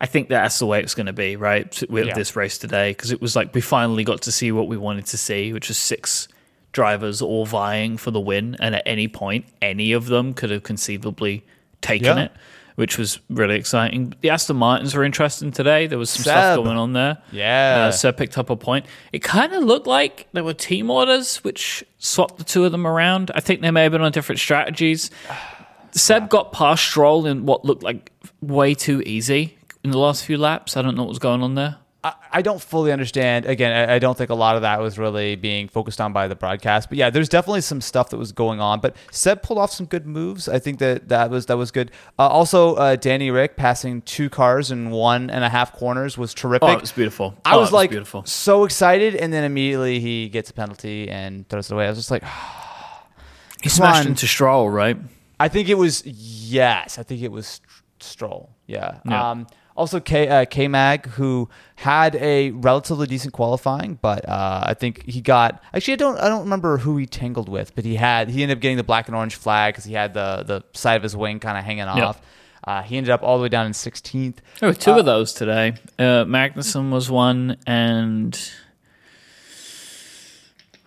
I think that's the way it's going to be, right? With Yeah. this race today, because it was like we finally got to see what we wanted to see, which was six drivers all vying for the win, and at any point, any of them could have conceivably taken Yeah. it. Which was really exciting. The Aston Martins were interesting today. There was some Seb. stuff going on there. Yeah. Uh, Seb picked up a point. It kind of looked like there were team orders which swapped the two of them around. I think they may have been on different strategies. Seb got past Stroll in what looked like way too easy in the last few laps. I don't know what was going on there. I, I don't fully understand. Again, I, I don't think a lot of that was really being focused on by the broadcast. But yeah, there's definitely some stuff that was going on. But Seb pulled off some good moves. I think that that was that was good. Uh, also, uh, Danny Rick passing two cars in one and a half corners was terrific. Oh, it was beautiful. I Oh, was it like beautiful. so excited, and then immediately he gets a penalty and throws it away. I was just like, He smashed on. into Stroll, right? I think it was yes. I think it was St- Stroll. Yeah. Yeah. Um, also, K uh, K Mag who had a relatively decent qualifying, but uh, I think he got actually I don't I don't remember who he tangled with, but he had he ended up getting the black and orange flag because he had the the side of his wing kind of hanging off. Uh, he ended up all the way down in 16th. There were two of those today. Uh, Magnussen was one, and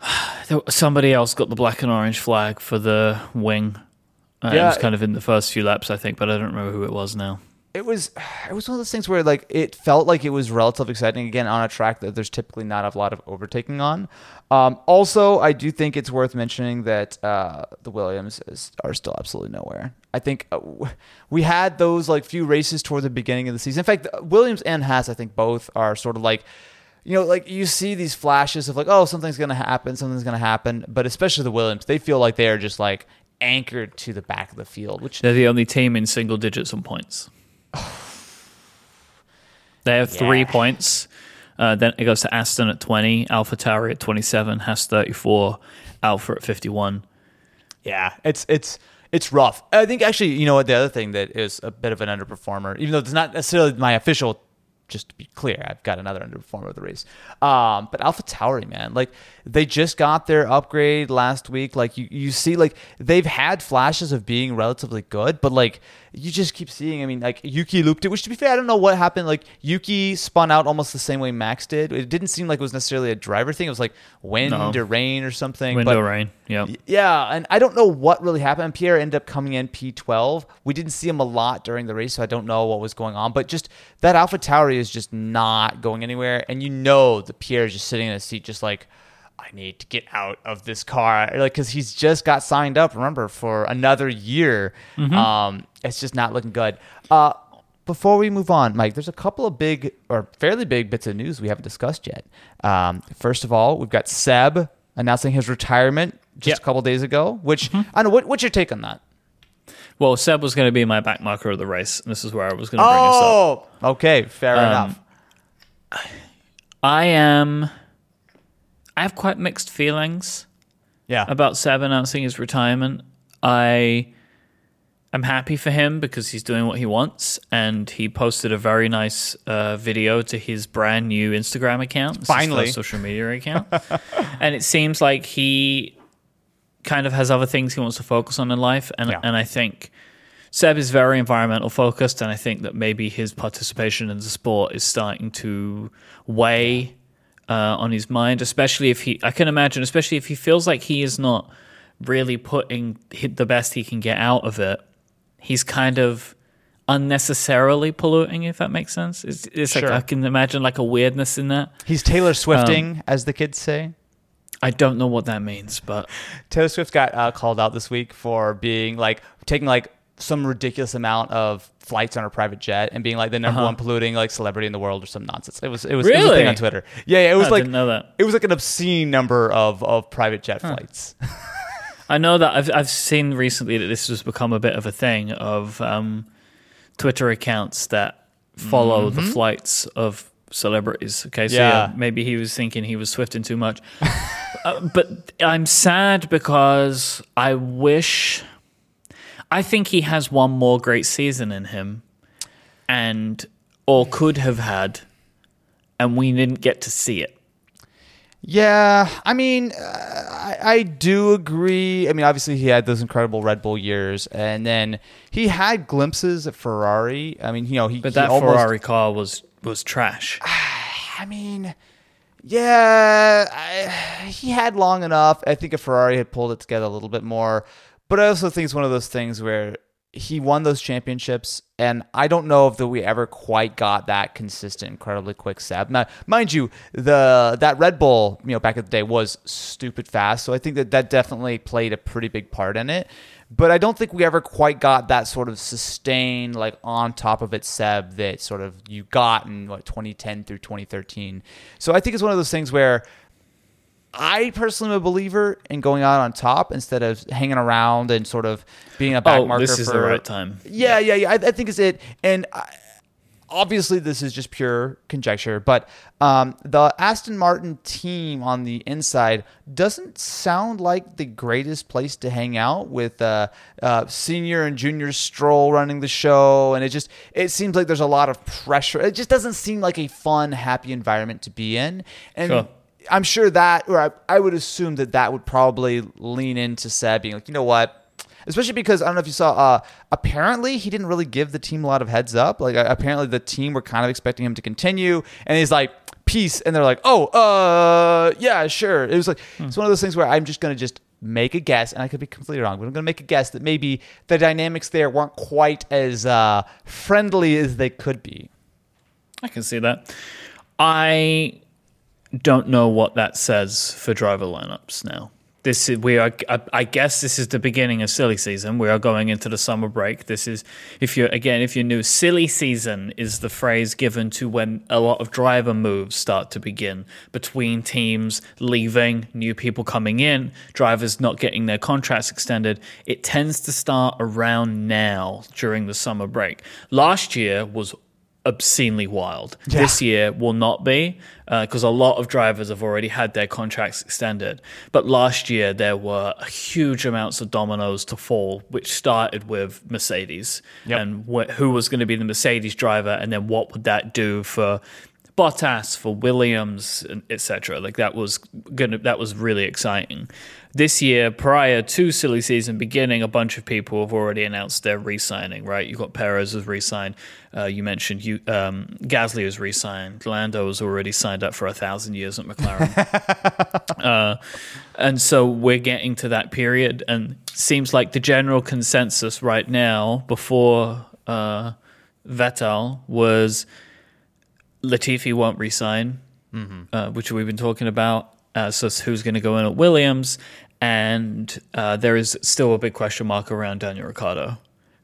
somebody else got the black and orange flag for the wing. Uh, it was kind of in the first few laps, I think, but I don't remember who it was now. It was it was one of those things where like it felt like it was relatively exciting again on a track that there's typically not a lot of overtaking on. Um, also, I do think it's worth mentioning that uh, the Williams is, are still absolutely nowhere. I think uh, we had those like few races toward the beginning of the season. In fact, Williams and Haas, I think both are sort of like. You know, like you see these flashes of like, oh, something's gonna happen, something's gonna happen. But especially the Williams, they feel like they are just like anchored to the back of the field, which They're the only team in single digits on points. they have three Yeah. points. Uh, then it goes to Aston at 20, Alpha Tauri at 27, Haas 34, Alpha at 51. Yeah, it's it's it's rough. I think actually, you know what? The other thing that is a bit of an underperformer, even though it's not necessarily my official. Just to be clear, I've got another underperformer of the race. Um, but Alfa Tauri, man, like they just got their upgrade last week. Like you, you see, like they've had flashes of being relatively good, but like you just keep seeing. I mean, like Yuki looped it, which to be fair, I don't know what happened. Like Yuki spun out almost the same way Max did. It didn't seem like it was necessarily a driver thing. It was like wind No. or rain or something. Window but, rain. Yeah. yeah, and I don't know what really happened. Pierre ended up coming in P12. We didn't see him a lot during the race, so I don't know what was going on. But just that Alpha Tauri is just not going anywhere, and you know that Pierre is just sitting in a seat, just like I need to get out of this car, like because he's just got signed up. Remember for another year. Um, it's just not looking good. Uh, before we move on, Myke, there's a couple of big or fairly big bits of news we haven't discussed yet. Um, first of all, we've got Seb announcing his retirement just Yep. a couple days ago. Which I don't know. What, what's your take on that? Well, Seb was going to be my back marker of the race. And this is where I was going to bring this up. Oh, okay, fair Um, enough. I am. I have quite mixed feelings Yeah, about Seb announcing his retirement. I am happy for him because he's doing what he wants, and he posted a very nice uh, video to his brand new Instagram account. Finally. social media account, and it seems like he kind of has other things he wants to focus on in life, and Yeah. and I think. Seb is very environmental focused, and I think that maybe his participation in the sport is starting to weigh uh, on his mind, especially if he, I can imagine, especially if he feels like he is not really putting the best he can get out of it. He's kind of unnecessarily polluting, if that makes sense. It's, it's Sure. like I can imagine like a weirdness in that. he's Taylor um, Swifting, as the kids say. I don't know what that means, but Taylor Swift got uh, called out this week for being like taking like some ridiculous amount of flights on her private jet and being like the number Uh-huh. one polluting like celebrity in the world or some nonsense. It was it was, it was a thing on Twitter. Yeah, yeah it was like didn't know that. it was like an obscene number of of private jet flights. I know that I've I've seen recently that this has become a bit of a thing of um, Twitter accounts that follow the flights of celebrities. Okay, so yeah. Yeah. maybe he was thinking he was swifting too much. uh, but I'm sad because I wish. I think he has one more great season in him, and or could have had, and we didn't get to see it. Yeah, I mean, uh, I, I do agree. I mean, obviously, he had those incredible Red Bull years, and then he had glimpses at Ferrari. I mean, you know, he But he that almost, Ferrari car was was trash. I mean, yeah, I, he had long enough. I think if Ferrari had pulled it together a little bit more, but I also think it's one of those things where he won those championships, and I don't know if that we ever quite got that consistent, incredibly quick Seb. Now, mind you, the that Red Bull, you know, back in the day was stupid fast, so I think that that definitely played a pretty big part in it. But I don't think we ever quite got that sort of sustained, like on top of it, Seb that sort of you got in what 2010 through 2013. So I think it's one of those things where I personally am a believer in going out on top instead of hanging around and sort of being a back Oh, marker. this is for, the right time. Yeah, yeah, yeah. I, I think it's it. And I, obviously, this is just pure conjecture, but um, the Aston Martin team on the inside doesn't sound like the greatest place to hang out with uh, uh, senior and junior Stroll running the show, and it just it seems like there's a lot of pressure. It just doesn't seem like a fun, happy environment to be in, and. Sure. I'm sure that, or I, I would assume that that would probably lean into Seb being like, you know what? Especially because I don't know if you saw. Uh, apparently, he didn't really give the team a lot of heads up. Like, uh, apparently, the team were kind of expecting him to continue, and he's like, "Peace," and they're like, "Oh, uh, yeah, sure." It was like it's one of those things where I'm just gonna just make a guess, and I could be completely wrong, but I'm gonna make a guess that maybe the dynamics there weren't quite as uh, friendly as they could be. I can see that. I don't know what that says for driver lineups now. This is we are. I, I guess this is the beginning of silly season. We are going into the summer break. This is if you're again if you're new. Silly season is the phrase given to when a lot of driver moves start to begin between teams leaving, new people coming in, drivers not getting their contracts extended. It tends to start around now during the summer break. Last year was obscenely wild. This year will not be uh, because a lot of drivers have already had their contracts extended. But last year there were huge amounts of dominoes to fall, which started with Mercedes Yep. and wh- who was going to be the Mercedes driver, and then what would that do for Bottas, for Williams, etc. Like that was gonna that was really exciting. This year, prior to silly season beginning, a bunch of people have already announced their re-signing. Right, you've got Perez has re-signed. Uh, you mentioned you um, Gasly has re-signed. Lando has already signed up for a thousand years at McLaren. uh, and so we're getting to that period, and seems like the general consensus right now, before uh, Vettel, was Latifi won't resign, uh, which we've been talking about. Uh, so who's going to go in at Williams? And uh, there is still a big question mark around Daniel Ricciardo.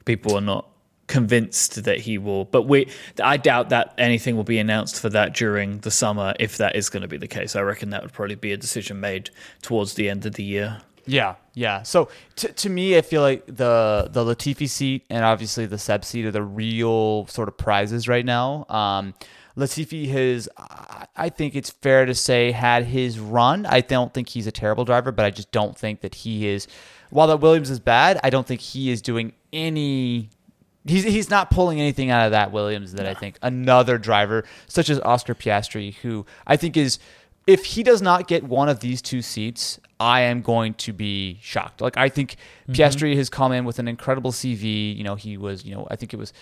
People are not convinced that he will, but we. I doubt that anything will be announced for that during the summer. If that is going to be the case, I reckon that would probably be a decision made towards the end of the year. Yeah, yeah. So to to me, I feel like the the Latifi seat and obviously the Seb seat are the real sort of prizes right now. Um, Latifi has, I- I think it's fair to say, had his run. I don't think he's a terrible driver, but I just don't think that he is. While that Williams is bad, I don't think he is doing any. He's he's not pulling anything out of that Williams that I think another driver such as Oscar Piastri, who I think is if he does not get one of these two seats, I am going to be shocked. Like I think mm-hmm. Piastri has come in with an incredible CV. You know, he was, you know, I think it was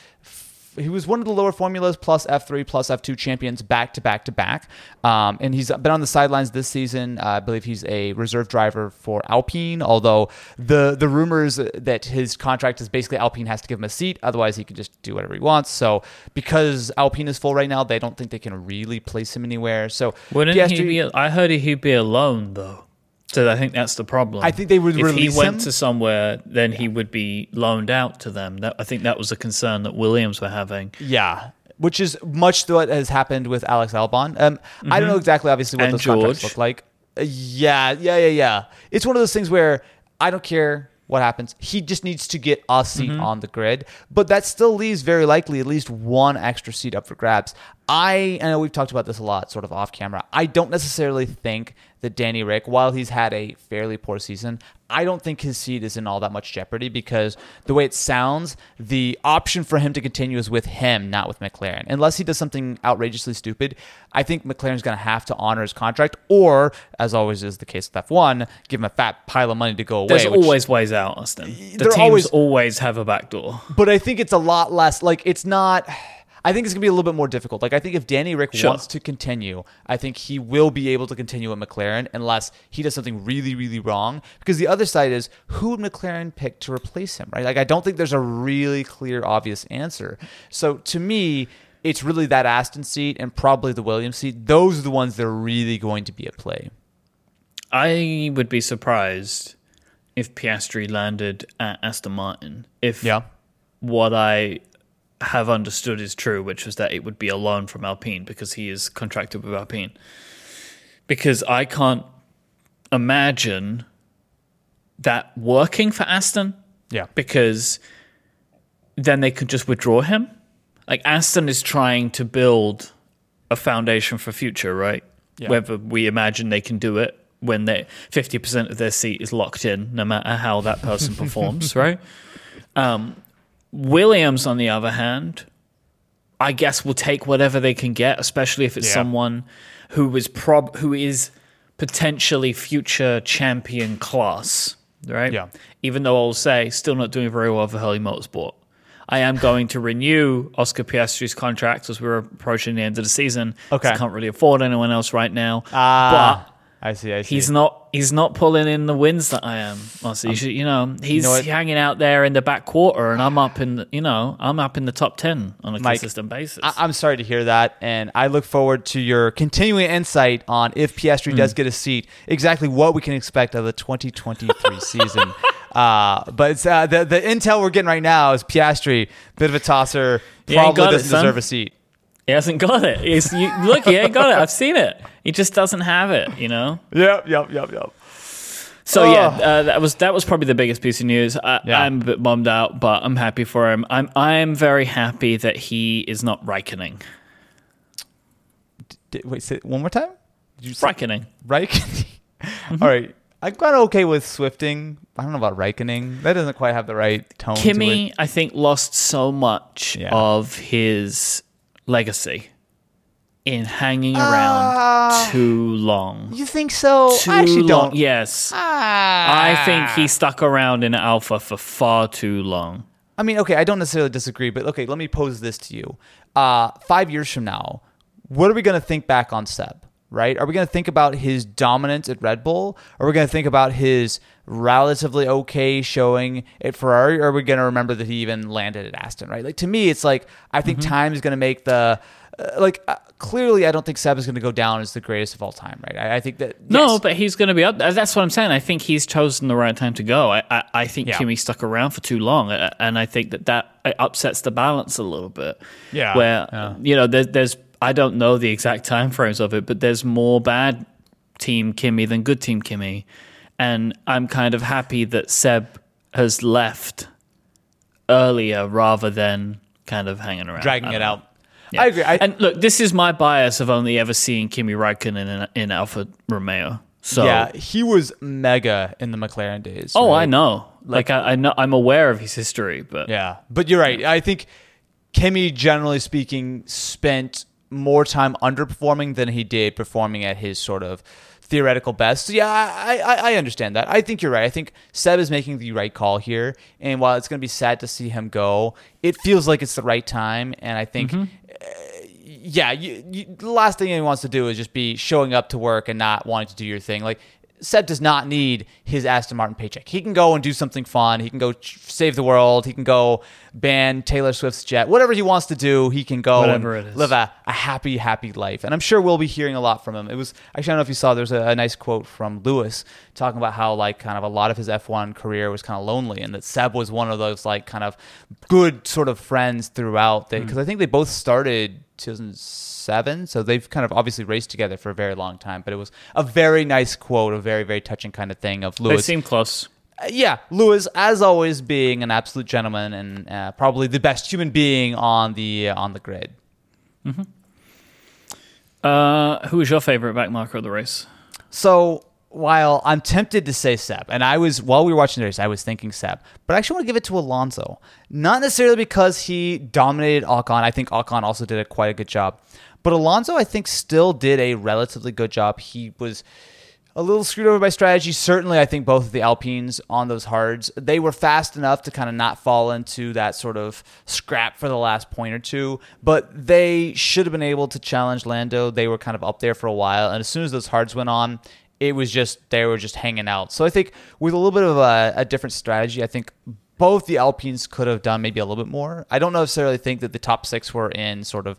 he was one of the lower formulas plus F3 plus F2 champions back to back to back. Um, and he's been on the sidelines this season. Uh, I believe he's a reserve driver for Alpine, although the the rumors that his contract is basically Alpine has to give him a seat, otherwise he can just do whatever he wants. So because Alpine is full right now, they don't think they can really place him anywhere. So Wouldn't he be? I heard he'd be alone though. So I think that's the problem. I think they would if he went him. to somewhere, then he would be loaned out to them. That I think that was a concern that Williams were having. Yeah. Which is much what has happened with Alex Albon. Um, I don't know exactly, obviously, what Mm-hmm. And those contracts look like. Uh, yeah, yeah, yeah, yeah. It's one of those things where I don't care what happens. He just needs to get a seat Mm-hmm. on the grid, but that still leaves very likely at least one extra seat up for grabs. I, I know we've talked about this a lot, sort of off camera. I don't necessarily think that Danny Rick, while he's had a fairly poor season, I don't think his seat is in all that much jeopardy because the way it sounds, the option for him to continue is with him, not with McLaren. Unless he does something outrageously stupid, I think McLaren's going to have to honor his contract, or, as always is the case with F1, give him a fat pile of money to go away. There's which- always ways out, Austin. The teams always- always have a back door. but I think it's a lot less. Like it's not. I think it's gonna be a little bit more difficult. Like I think if Danny Rick Sure. wants to continue, I think he will be able to continue at McLaren unless he does something really, really wrong. Because the other side is who would McLaren pick to replace him, right? Like I don't think there's a really clear, obvious answer. So to me. It's really that Aston seat and probably the Williams seat. Those are the ones that are really going to be at play. I would be surprised if Piastri landed at Aston Martin. If yeah. what I have understood is true, which was that it would be a loan from Alpine because he is contracted with Alpine. Because I can't imagine that working for Aston Yeah. because then they could just withdraw him. Like Aston is trying to build a foundation for future, right? Yeah. Whether we imagine they can do it when they fifty percent of their seat is locked in, no matter how that person performs, right? Um, Williams, on the other hand, I guess will take whatever they can get, especially if it's Yeah. someone who is prob who is potentially future champion class, right? Yeah. Even though I'll say still not doing very well for Hurley Motorsport. I am going to renew Oscar Piastri's contract as we're approaching the end of the season. Okay. I can't really afford anyone else right now. Ah, but I see. I see. He's not. He's not pulling in the wins that I am. Honestly, you, should, you know, he's know hanging out there in the back quarter, and I'm up in. The, you know, I'm up in the top ten on a Myke, consistent basis. I- I'm sorry to hear that, and I look forward to your continuing insight on if Piastri does Hmm. get a seat, exactly what we can expect of the 2023 season. Uh, but uh, the the intel we're getting right now is Piastri, bit of a tosser, probably doesn't son. deserve a seat. He hasn't got it. He's, you, look, he ain't got it. I've seen it. He just doesn't have it. You know. Yep, yep, yep, yep. So yeah, Oh. uh, that was that was probably the biggest piece of news. I, Yeah. I'm a bit bummed out, but I'm happy for him. I'm I'm very happy that he is not Raikkoning. Did, wait, say it one more time. Did you say Raikkoning. Mm-hmm. All right. I've got okay with Swifting. I don't know about Raikkoning. That doesn't quite have the right tone. to it. Kimi, I think, lost so much Yeah. of his legacy in hanging around too long. You think so? Too I actually long. don't. Yes. Ah. I think he stuck around in Alfa for far too long. I mean, okay, I don't necessarily disagree, but okay, let me pose this to you. Uh, five years from now, what are we going to think back on Seb? Right? Are we going to think about his dominance at Red Bull? Are we going to think about his relatively okay showing at Ferrari? Or are we going to remember that he even landed at Aston? Right? Like to me, it's like I think time is going to make the uh, like uh, clearly. I don't think Seb is going to go down as the greatest of all time. Right? I, I think that No, but he's going to be up. That's what I'm saying. I think he's chosen the right time to go. I, I, I think Yeah. Kimi stuck around for too long, and I think that that uh, upsets the balance a little bit. Yeah, where yeah. you know there, there's I don't know the exact time frames of it, but there's more bad team Kimi than good team Kimi, and I'm kind of happy that Seb has left earlier rather than kind of hanging around, dragging it know. out. I agree. I, and look, this is my bias of only ever seeing Kimi Räikkönen in, in Alfa Romeo. So, yeah, he was mega in the McLaren days. oh, right? I know. Like, I, I know, I'm aware of his history, but Yeah, but you're right. I think Kimi, generally speaking, spent more time underperforming than he did performing at his sort of theoretical best. So yeah, I, I, I understand that. I think you're right. I think Seb is making the right call here, and while it's going to be sad to see him go, it feels like it's the right time. And I think, uh, yeah, you, you, the last thing he wants to do is just be showing up to work and not wanting to do your thing. Like Seb does not need his Aston Martin paycheck. He can go and do something fun. He can go save the world. He can go ban Taylor Swift's jet. Whatever he wants to do, he can go Whatever and live a, a happy, happy life. And I'm sure we'll be hearing a lot from him. It was actually I don't know if you saw. There's a, a nice quote from Lewis talking about how like kind of a lot of his F1 career was kind of lonely, and that Seb was one of those like kind of good sort of friends throughout. Hmm. Because I think they both started 2007, so they've kind of obviously raced together for a very long time. But it was a very nice quote, a very very touching kind of thing of Lewis. they seem close. Uh, yeah, Lewis, as always, being an absolute gentleman and uh, probably the best human being on the uh, on the grid. Uh, who was your favorite backmarker of the race? So while I'm tempted to say Seb, and I was while we were watching the race, I was thinking Seb, but I actually want to give it to Alonso. Not necessarily because he dominated Ocon. I think Ocon also did a quite a good job, but Alonso, I think, still did a relatively good job. He was a little screwed over by strategy. Certainly, I think both of the Alpines on those hards, they were fast enough to kind of not fall into that sort of scrap for the last point or two, but they should have been able to challenge Lando. They were kind of up there for a while, and as soon as those hards went on, it was just they were just hanging out. So I think with a little bit of a, a different strategy, I think both the Alpines could have done maybe a little bit more. I don't necessarily think that the top six were in sort of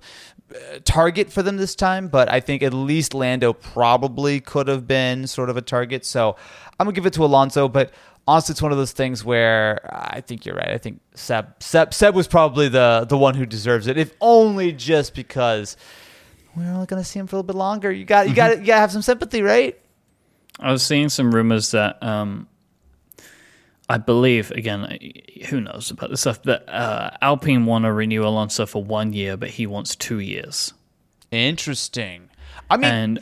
target for them this time, but I think at least Lando probably could have been sort of a target. So I'm gonna give it to Alonso, but honestly, it's one of those things where I think you're right. I think Seb Seb, Seb was probably the the one who deserves it, if only just because we're only gonna see him for a little bit longer. You got you got you got to have some sympathy, right? I was seeing some rumors that um, I believe again, who knows about this stuff, that uh, Alpine want to renew Alonso for one year, but he wants two years. Interesting. I mean, And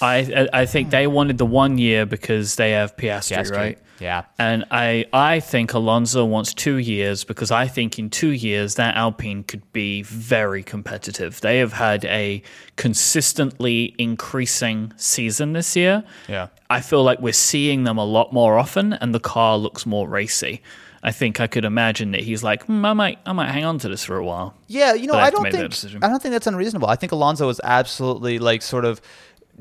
I I think they wanted the one year because they have Piastri, Piastri, right? Yeah. And I I think Alonso wants two years because I think in two years that Alpine could be very competitive. They have had a consistently increasing season this year. Yeah. I feel like we're seeing them a lot more often, and the car looks more racy. I think I could imagine that he's like, hmm, I might, I might hang on to this for a while. Yeah, you know, I I don't think. I don't think that's unreasonable. I think Alonso is absolutely like sort of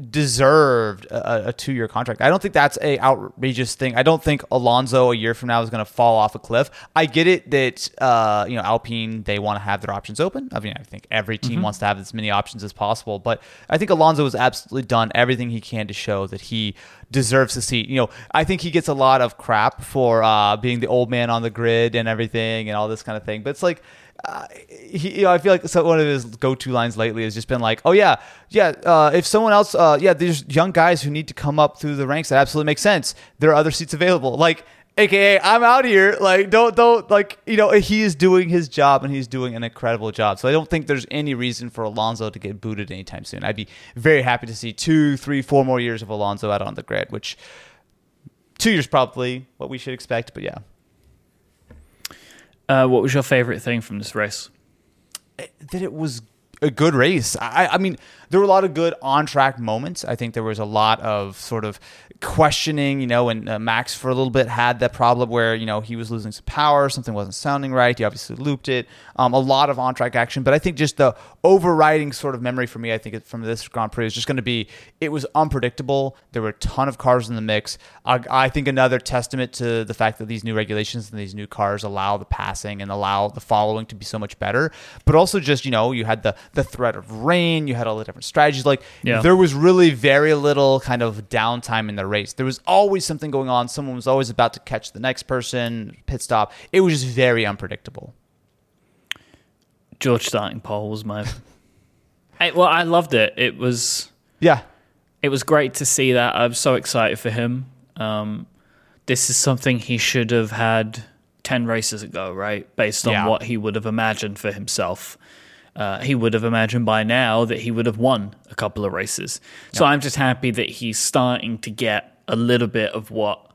deserved a, a two-year contract. I don't think that's a outrageous thing. I don't think Alonso a year from now is going to fall off a cliff. I get it that uh, you know Alpine they want to have their options open. I mean, I think every team wants to have as many options as possible, but I think Alonso has absolutely done everything he can to show that he deserves the seat. You know, I think he gets a lot of crap for uh, being the old man on the grid and everything and all this kind of thing, but it's like uh, he, you know, I feel like one of his go-to lines lately has just been like, "Oh yeah, yeah. Uh, if someone else, uh, yeah, there's young guys who need to come up through the ranks. That absolutely makes sense. There are other seats available. Like, AKA, I'm out here. Like, don't, don't, like, you know, he is doing his job and he's doing an incredible job. So I don't think there's any reason for Alonso to get booted anytime soon. I'd be very happy to see two, three, four more years of Alonso out on the grid, which two years probably what we should expect. But yeah, Uh, what was your favorite thing from this race? that it was a good race. I, I mean, there were a lot of good on track moments. I think there was a lot of sort of questioning, you know, and uh, Max for a little bit had that problem where, you know, he was losing some power, something wasn't sounding right. He obviously looped it. Um, a lot of on track action. But I think just the overriding sort of memory for me, I think, from this Grand Prix is just going to be it was unpredictable. There were a ton of cars in the mix. I, I think another testament to the fact that these new regulations and these new cars allow the passing and allow the following to be so much better. But also just, you know, you had the, the threat of rain, you had all the different strategies. Like, Yeah. there was really very little kind of downtime in the race. There was always something going on. Someone was always about to catch the next person, pit stop. It was just very unpredictable. George starting pole was my. I, well, I loved it. It was Yeah. it was great to see that. I'm so excited for him. Um, this is something he should have had ten races ago, right? Based on Yeah. what he would have imagined for himself. Uh, he would have imagined by now that he would have won a couple of races. So I'm just happy that he's starting to get a little bit of what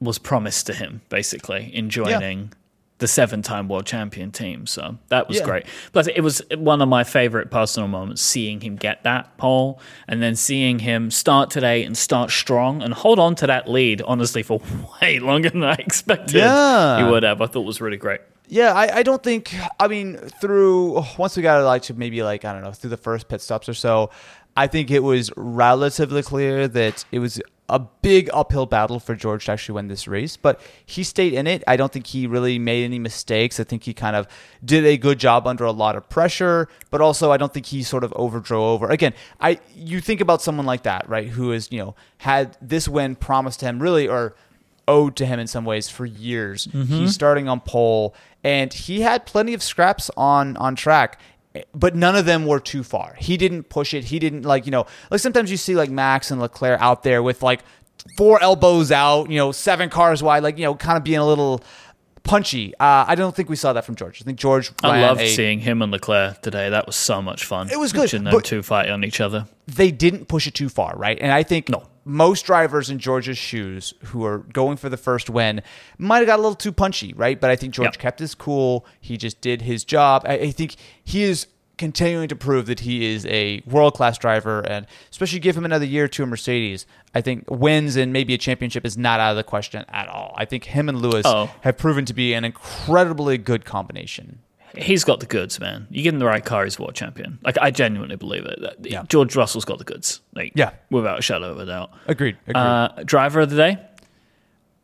was promised to him, basically, in joining the seven time world champion team. So that was Yeah. great. Plus, it was one of my favorite personal moments seeing him get that pole and then seeing him start today and start strong and hold on to that lead, honestly, for way longer than I expected Yeah. he would have. I thought it was really great. Yeah, I, I don't think. I mean, through once we got like to maybe like I don't know through the first pit stops or so, I think it was relatively clear that it was a big uphill battle for George to actually win this race. But he stayed in it. I don't think he really made any mistakes. I think he kind of did a good job under a lot of pressure. But also, I don't think he sort of overdrove over. Again, I you think about someone like that, right? Who is you know had this win promised to him really or owed to him in some ways for years. Mm-hmm. He's starting on pole, and he had plenty of scraps on on track. But none of them were too far. He didn't push it. He didn't like you know like sometimes you see like Max and Leclerc out there with like four elbows out, you know, seven cars wide, like you know, kind of being a little punchy. Uh, I don't think we saw that from George. I think George. I loved a- seeing him and Leclerc today. That was so much fun. It was good, Watching them two fight on each other. they didn't push it too far, right? And I think No. Most drivers in George's shoes who are going for the first win might have got a little too punchy, right? But I think George Yep. kept his cool. He just did his job. I, I think he is continuing to prove that he is a world class driver, and especially give him another year to a Mercedes. I think wins and maybe a championship is not out of the question at all. I think him and Lewis Oh. have proven to be an incredibly good combination. He's got the goods, man. You give him the right car, he's world champion. Like I genuinely believe it. That- Yeah. George Russell's got the goods. Like Yeah. without a shadow of a doubt. Agreed. Agreed. Uh, driver of the day.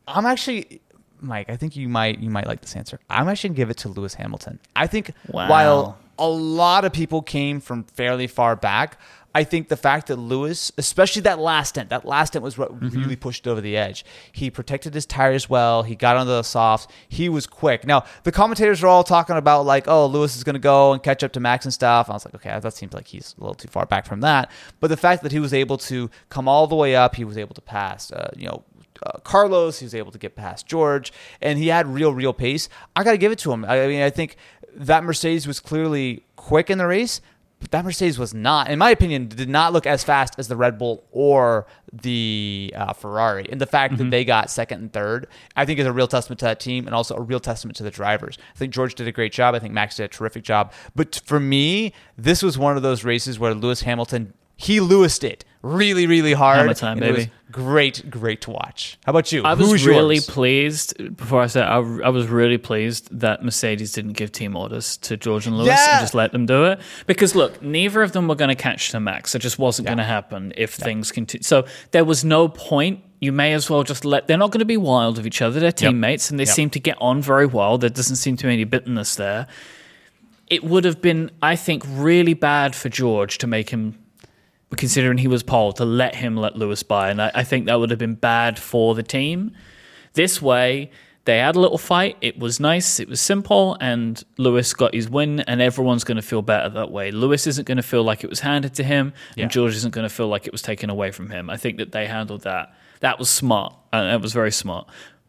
I'm actually Myke, I think you might you might like this answer. I'm actually gonna give it to Lewis Hamilton. I think Wow. while a lot of people came from fairly far back, I think the fact that Lewis, especially that last stint, that last stint was what Mm-hmm. really pushed it over the edge. He protected his tires well. He got onto the softs. He was quick. Now the commentators are all talking about like, oh, Lewis is gonna go and catch up to Max and stuff. I was like, okay, that seems like he's a little too far back from that. But the fact that he was able to come all the way up, he was able to pass. Uh, you know, uh, Carlos. He was able to get past George, and he had real, real pace. I got to give it to him. I, I mean, I think that Mercedes was clearly quick in the race, but that Mercedes was not, in my opinion, did not look as fast as the Red Bull or the uh, Ferrari. And the fact that they got second and third, I think, is a real testament to that team and also a real testament to the drivers. I think George did a great job. I think Max did a terrific job. But for me, this was one of those races where Lewis Hamilton. He Lewised it really, really hard. Hammer time, and it was baby. great, great to watch. How about you? I was Who's really yours? pleased. Before I said, I, I was really pleased that Mercedes didn't give team orders to George and Lewis Yeah. and just let them do it. Because look, neither of them were going to catch to Max. It just wasn't going to happen if things continue. So there was no point. You may as well just let. They're not going to be wild of each other. They're teammates, and they Yep. seem to get on very well. There doesn't seem to be any bitterness there. It would have been, I think, really bad for George to make him considering he was pole, to let him let Lewis by. And I, I think that would have been bad for the team. This way, they had a little fight. It was nice. It was simple. And Lewis got his win, and everyone's going to feel better that way. Lewis isn't going to feel like it was handed to him, Yeah. and George isn't going to feel like it was taken away from him. I think that they handled that. That was smart. And that was very smart.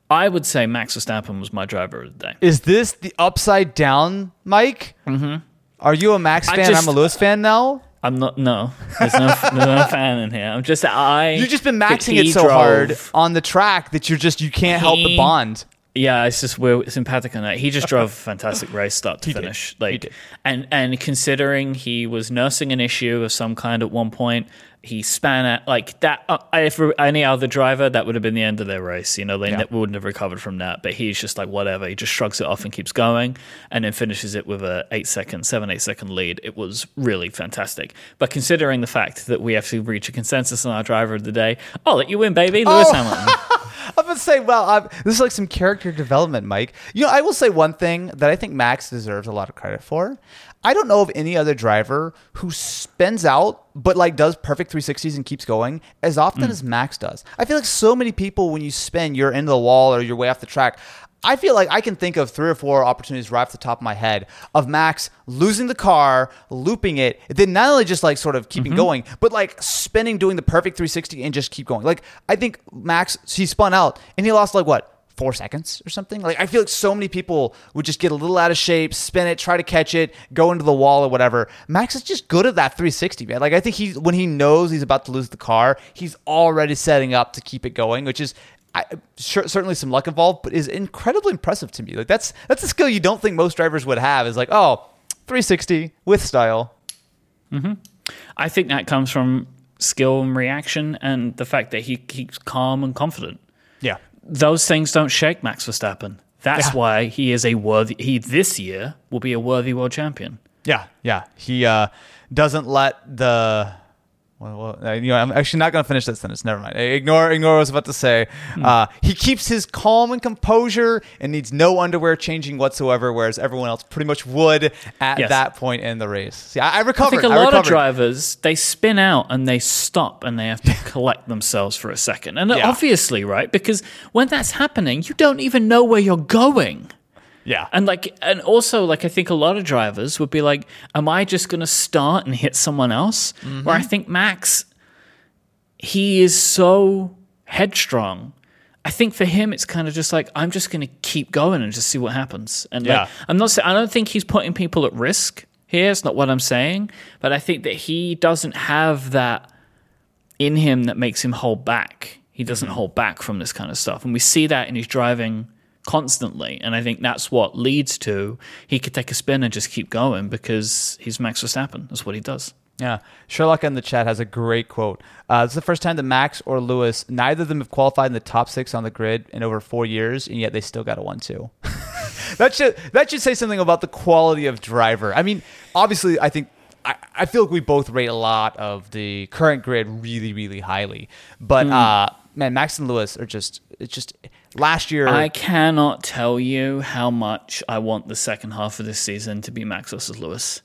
I would say Max Verstappen was my driver of the day. Is this the upside down, Myke? Mm-hmm. Are you a Max fan? just- I'm a Lewis fan now. I'm not. No, there's no, there's no fan in here. I'm just. I. You've just been maxing it so drove- hard on the track that you're just you can't help but He- bond. Yeah, it's just we're sympathetic on that. He just drove a fantastic race, start to He did. finish. He Like, did. and and considering he was nursing an issue of some kind at one point, he span at like that. Uh, if any other driver, that would have been the end of their race. You know, they Yeah. ne- wouldn't have recovered from that. But he's just like whatever. He just shrugs it off and keeps going, and then finishes it with a eight second, seven eight second lead. It was really fantastic. But considering the fact that we have to reach a consensus on our driver of the day, I'll let you win, baby, Lewis Oh. Hamilton. I'm gonna say, well, i this is like some character development, Myke. You know, I will say one thing that I think Max deserves a lot of credit for. I don't know of any other driver who spins out but like does perfect 360s and keeps going as often Mm. as Max does. I feel like so many people when you spin, you're into the wall or you're way off the track. I feel like I can think of three or four opportunities right off the top of my head of Max losing the car, looping it, then not only just like sort of keeping going, but like spinning, doing the perfect 360 and just keep going. Like I think Max, he spun out and he lost like what? Four seconds or something. Like I feel like so many people would just get a little out of shape, spin it, try to catch it, go into the wall or whatever. Max is just good at that 360, man. Like I think he when he knows he's about to lose the car, he's already setting up to keep it going, which is I, sure, certainly some luck involved, but is incredibly impressive to me. Like that's that's a skill you don't think most drivers would have. Is like, oh, 360 with style. Mm-hmm. I think that comes from skill and reaction and the fact that he keeps calm and confident. Yeah. Those things don't shake Max Verstappen. That's Yeah. why he is a worthy he this year will be a worthy world champion. Yeah, yeah. He uh, doesn't let the. Well, well, uh, you know, I'm actually not going to finish that sentence. Never mind. Ignore, ignore what I was about to say. Uh, he keeps his calm and composure and needs no underwear changing whatsoever, whereas everyone else pretty much would at Yes. that point in the race. See, I, I I think a I lot of drivers they spin out and they stop and they have to collect themselves for a second. And Yeah. obviously, right? Because when that's happening, you don't even know where you're going. Yeah, And like, and also like, I think a lot of drivers would be like, "Am I just going to start and hit someone else?" Mm-hmm. Where I think Max, he is so headstrong. I think for him, it's kind of just like I'm just going to keep going and just see what happens. And Yeah. like, I'm not saying I don't think he's putting people at risk here. It's not what I'm saying, but I think that he doesn't have that in him that makes him hold back. He doesn't mm-hmm. hold back from this kind of stuff, and we see that in his driving constantly. And I think that's what leads to he could take a spin and just keep going because he's Max Verstappen. That's what he does. Yeah. Sherlock in the chat has a great quote. Uh, this is the first time that Max or Lewis, neither of them have qualified in the top six on the grid in over four years, and yet they still got a one-two. that should that should say something about the quality of driver. I mean, obviously, I think I, I feel like we both rate a lot of the current grid really, really highly. But Hmm. uh, man, Max and Lewis are just it's just last year. I cannot tell you how much I want the second half of this season to be Max versus Lewis.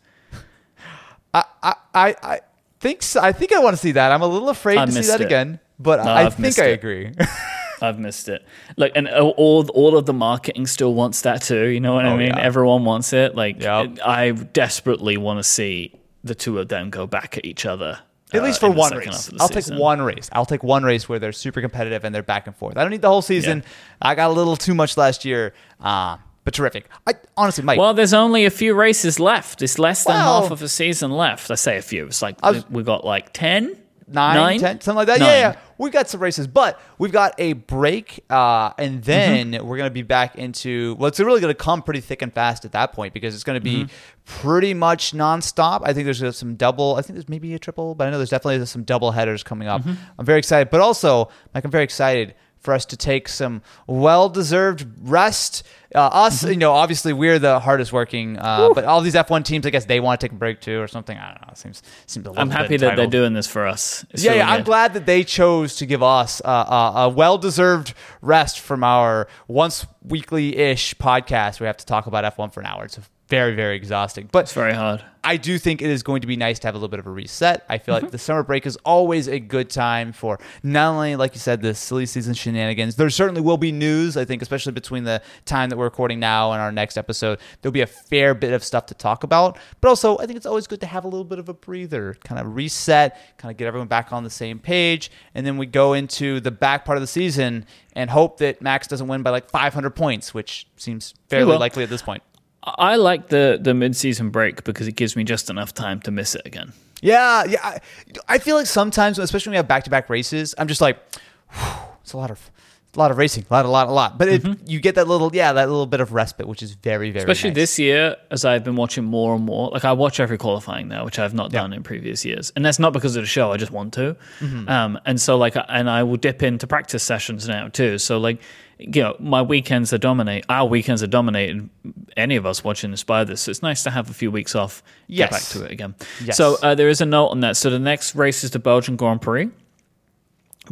I, I, I, I think so. I think I want to see that. I'm a little afraid I to see that it. again, but No, I I've think I agree. I've missed it. Like, and all all of the marketing still wants that too. You know what I Oh, mean? yeah. Everyone wants it. Like, Yep. I desperately want to see the two of them go back at each other. At uh, least for in the one race. half of the I'll season. take one race. I'll take one race where they're super competitive and they're back and forth. I don't need the whole season. I got a little too much last year, uh, but terrific. I honestly, Myke. Well, there's only a few races left. It's less than Well- half of a season left. I say a few. It's like was- we got like ten, nine, ten, something like that. Nine. Yeah, yeah. We got some races, but we've got a break, uh, and then Mm-hmm. we're gonna be back into. Well, it's really gonna come pretty thick and fast at that point because it's gonna be Mm-hmm. pretty much nonstop. I think there's uh, some double. I think there's maybe a triple, but I know there's definitely some double headers coming up. Mm-hmm. I'm very excited, but also, Myke, I'm very excited for us to take some well-deserved rest. Uh, us, Mm-hmm. you know, obviously we're the hardest working, uh, but all these F1 teams, I guess they want to take a break too or something. I don't know. It seems seems a little I'm happy that they're doing this for us. It's Yeah, really yeah, I'm glad that they chose to give us uh, uh, a well-deserved rest from our once weekly-ish podcast. We have to talk about F1 for an hour. It's very, very exhausting. But It's very hard. I do think it is going to be nice to have a little bit of a reset. I feel Mm-hmm. like the summer break is always a good time for not only, like you said, the silly season shenanigans. There certainly will be news. I think, especially between the time that we're recording now and our next episode, there'll be a fair bit of stuff to talk about. But also, I think it's always good to have a little bit of a breather, kind of reset, kind of get everyone back on the same page, and then we go into the back part of the season and hope that Max doesn't win by like 500 points, which seems fairly likely at this point. I like the the mid season break because it gives me just enough time to miss it again. Yeah, yeah. I, I feel like sometimes, especially when we have back to back races, I'm just like, it's a lot of, a lot of racing, a lot, a lot, a lot. But it, you get that little, yeah, that little bit of respite, which is very, very Especially nice. this year, as I've been watching more and more. Like I watch every qualifying now, which I've not done in previous years, and that's not because of the show. I just want to, Mm-hmm. um, and so like, and I will dip into practice sessions now too. So like, you know, my weekends are dominate. Our weekends are dominated. Any of us watching Inspire this, so it's nice to have a few weeks off. Get back to it again. Yes. So uh, there is a note on that. So the next race is the Belgian Grand Prix.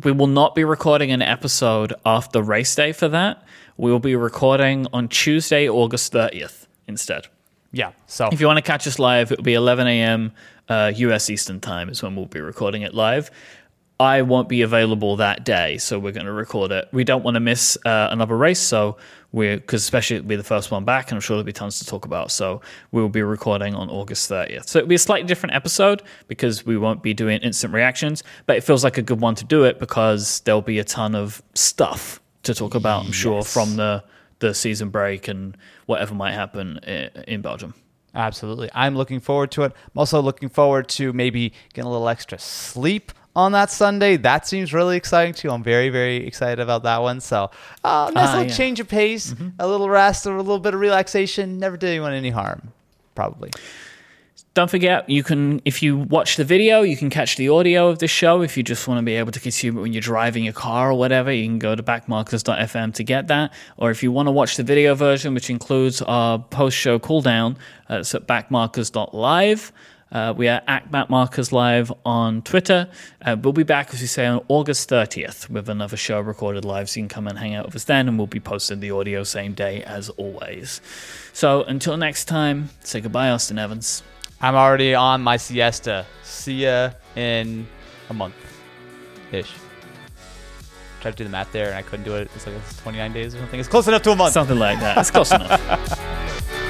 We will not be recording an episode after race day for that. We will be recording on Tuesday, August 30th instead. Yeah. So If you want to catch us live, it will be 11 a.m. Uh, US Eastern Time is when we'll be recording it live. I won't be available that day, so we're going to record it. We don't want to miss uh, another race, so we're because especially it'll be the first one back, and I'm sure there'll be tons to talk about. So we will be recording on August 30th. So it'll be a slightly different episode because we won't be doing instant reactions, but it feels like a good one to do it because there'll be a ton of stuff to talk about. I'm sure from the the season break and whatever might happen in Belgium. Absolutely. I'm looking forward to it. I'm also looking forward to maybe getting a little extra sleep on that Sunday. That seems really exciting too. I'm very, very excited about that one. So, uh, nice Ah, little yeah. change of pace, a little rest, or a little bit of relaxation. Never did anyone any harm, probably. Don't forget, you can if you watch the video, you can catch the audio of the show. If you just want to be able to consume it when you're driving your car or whatever, you can go to backmarkers.fm to get that. Or if you want to watch the video version, which includes our post-show cooldown, uh, it's at backmarkers.live. Uh, we are at Backmarkers Live on Twitter. Uh, we'll be back, as we say, on August 30th with another show recorded live, so you can come and hang out with us then, and we'll be posting the audio same day as always. So until next time, say goodbye, Austin Evans. I'm already on my siesta. See ya in a month ish. Tried to do the math there and I couldn't do it. It's like it's 29 days or something. It's close enough to a month. Something like that. It's close enough.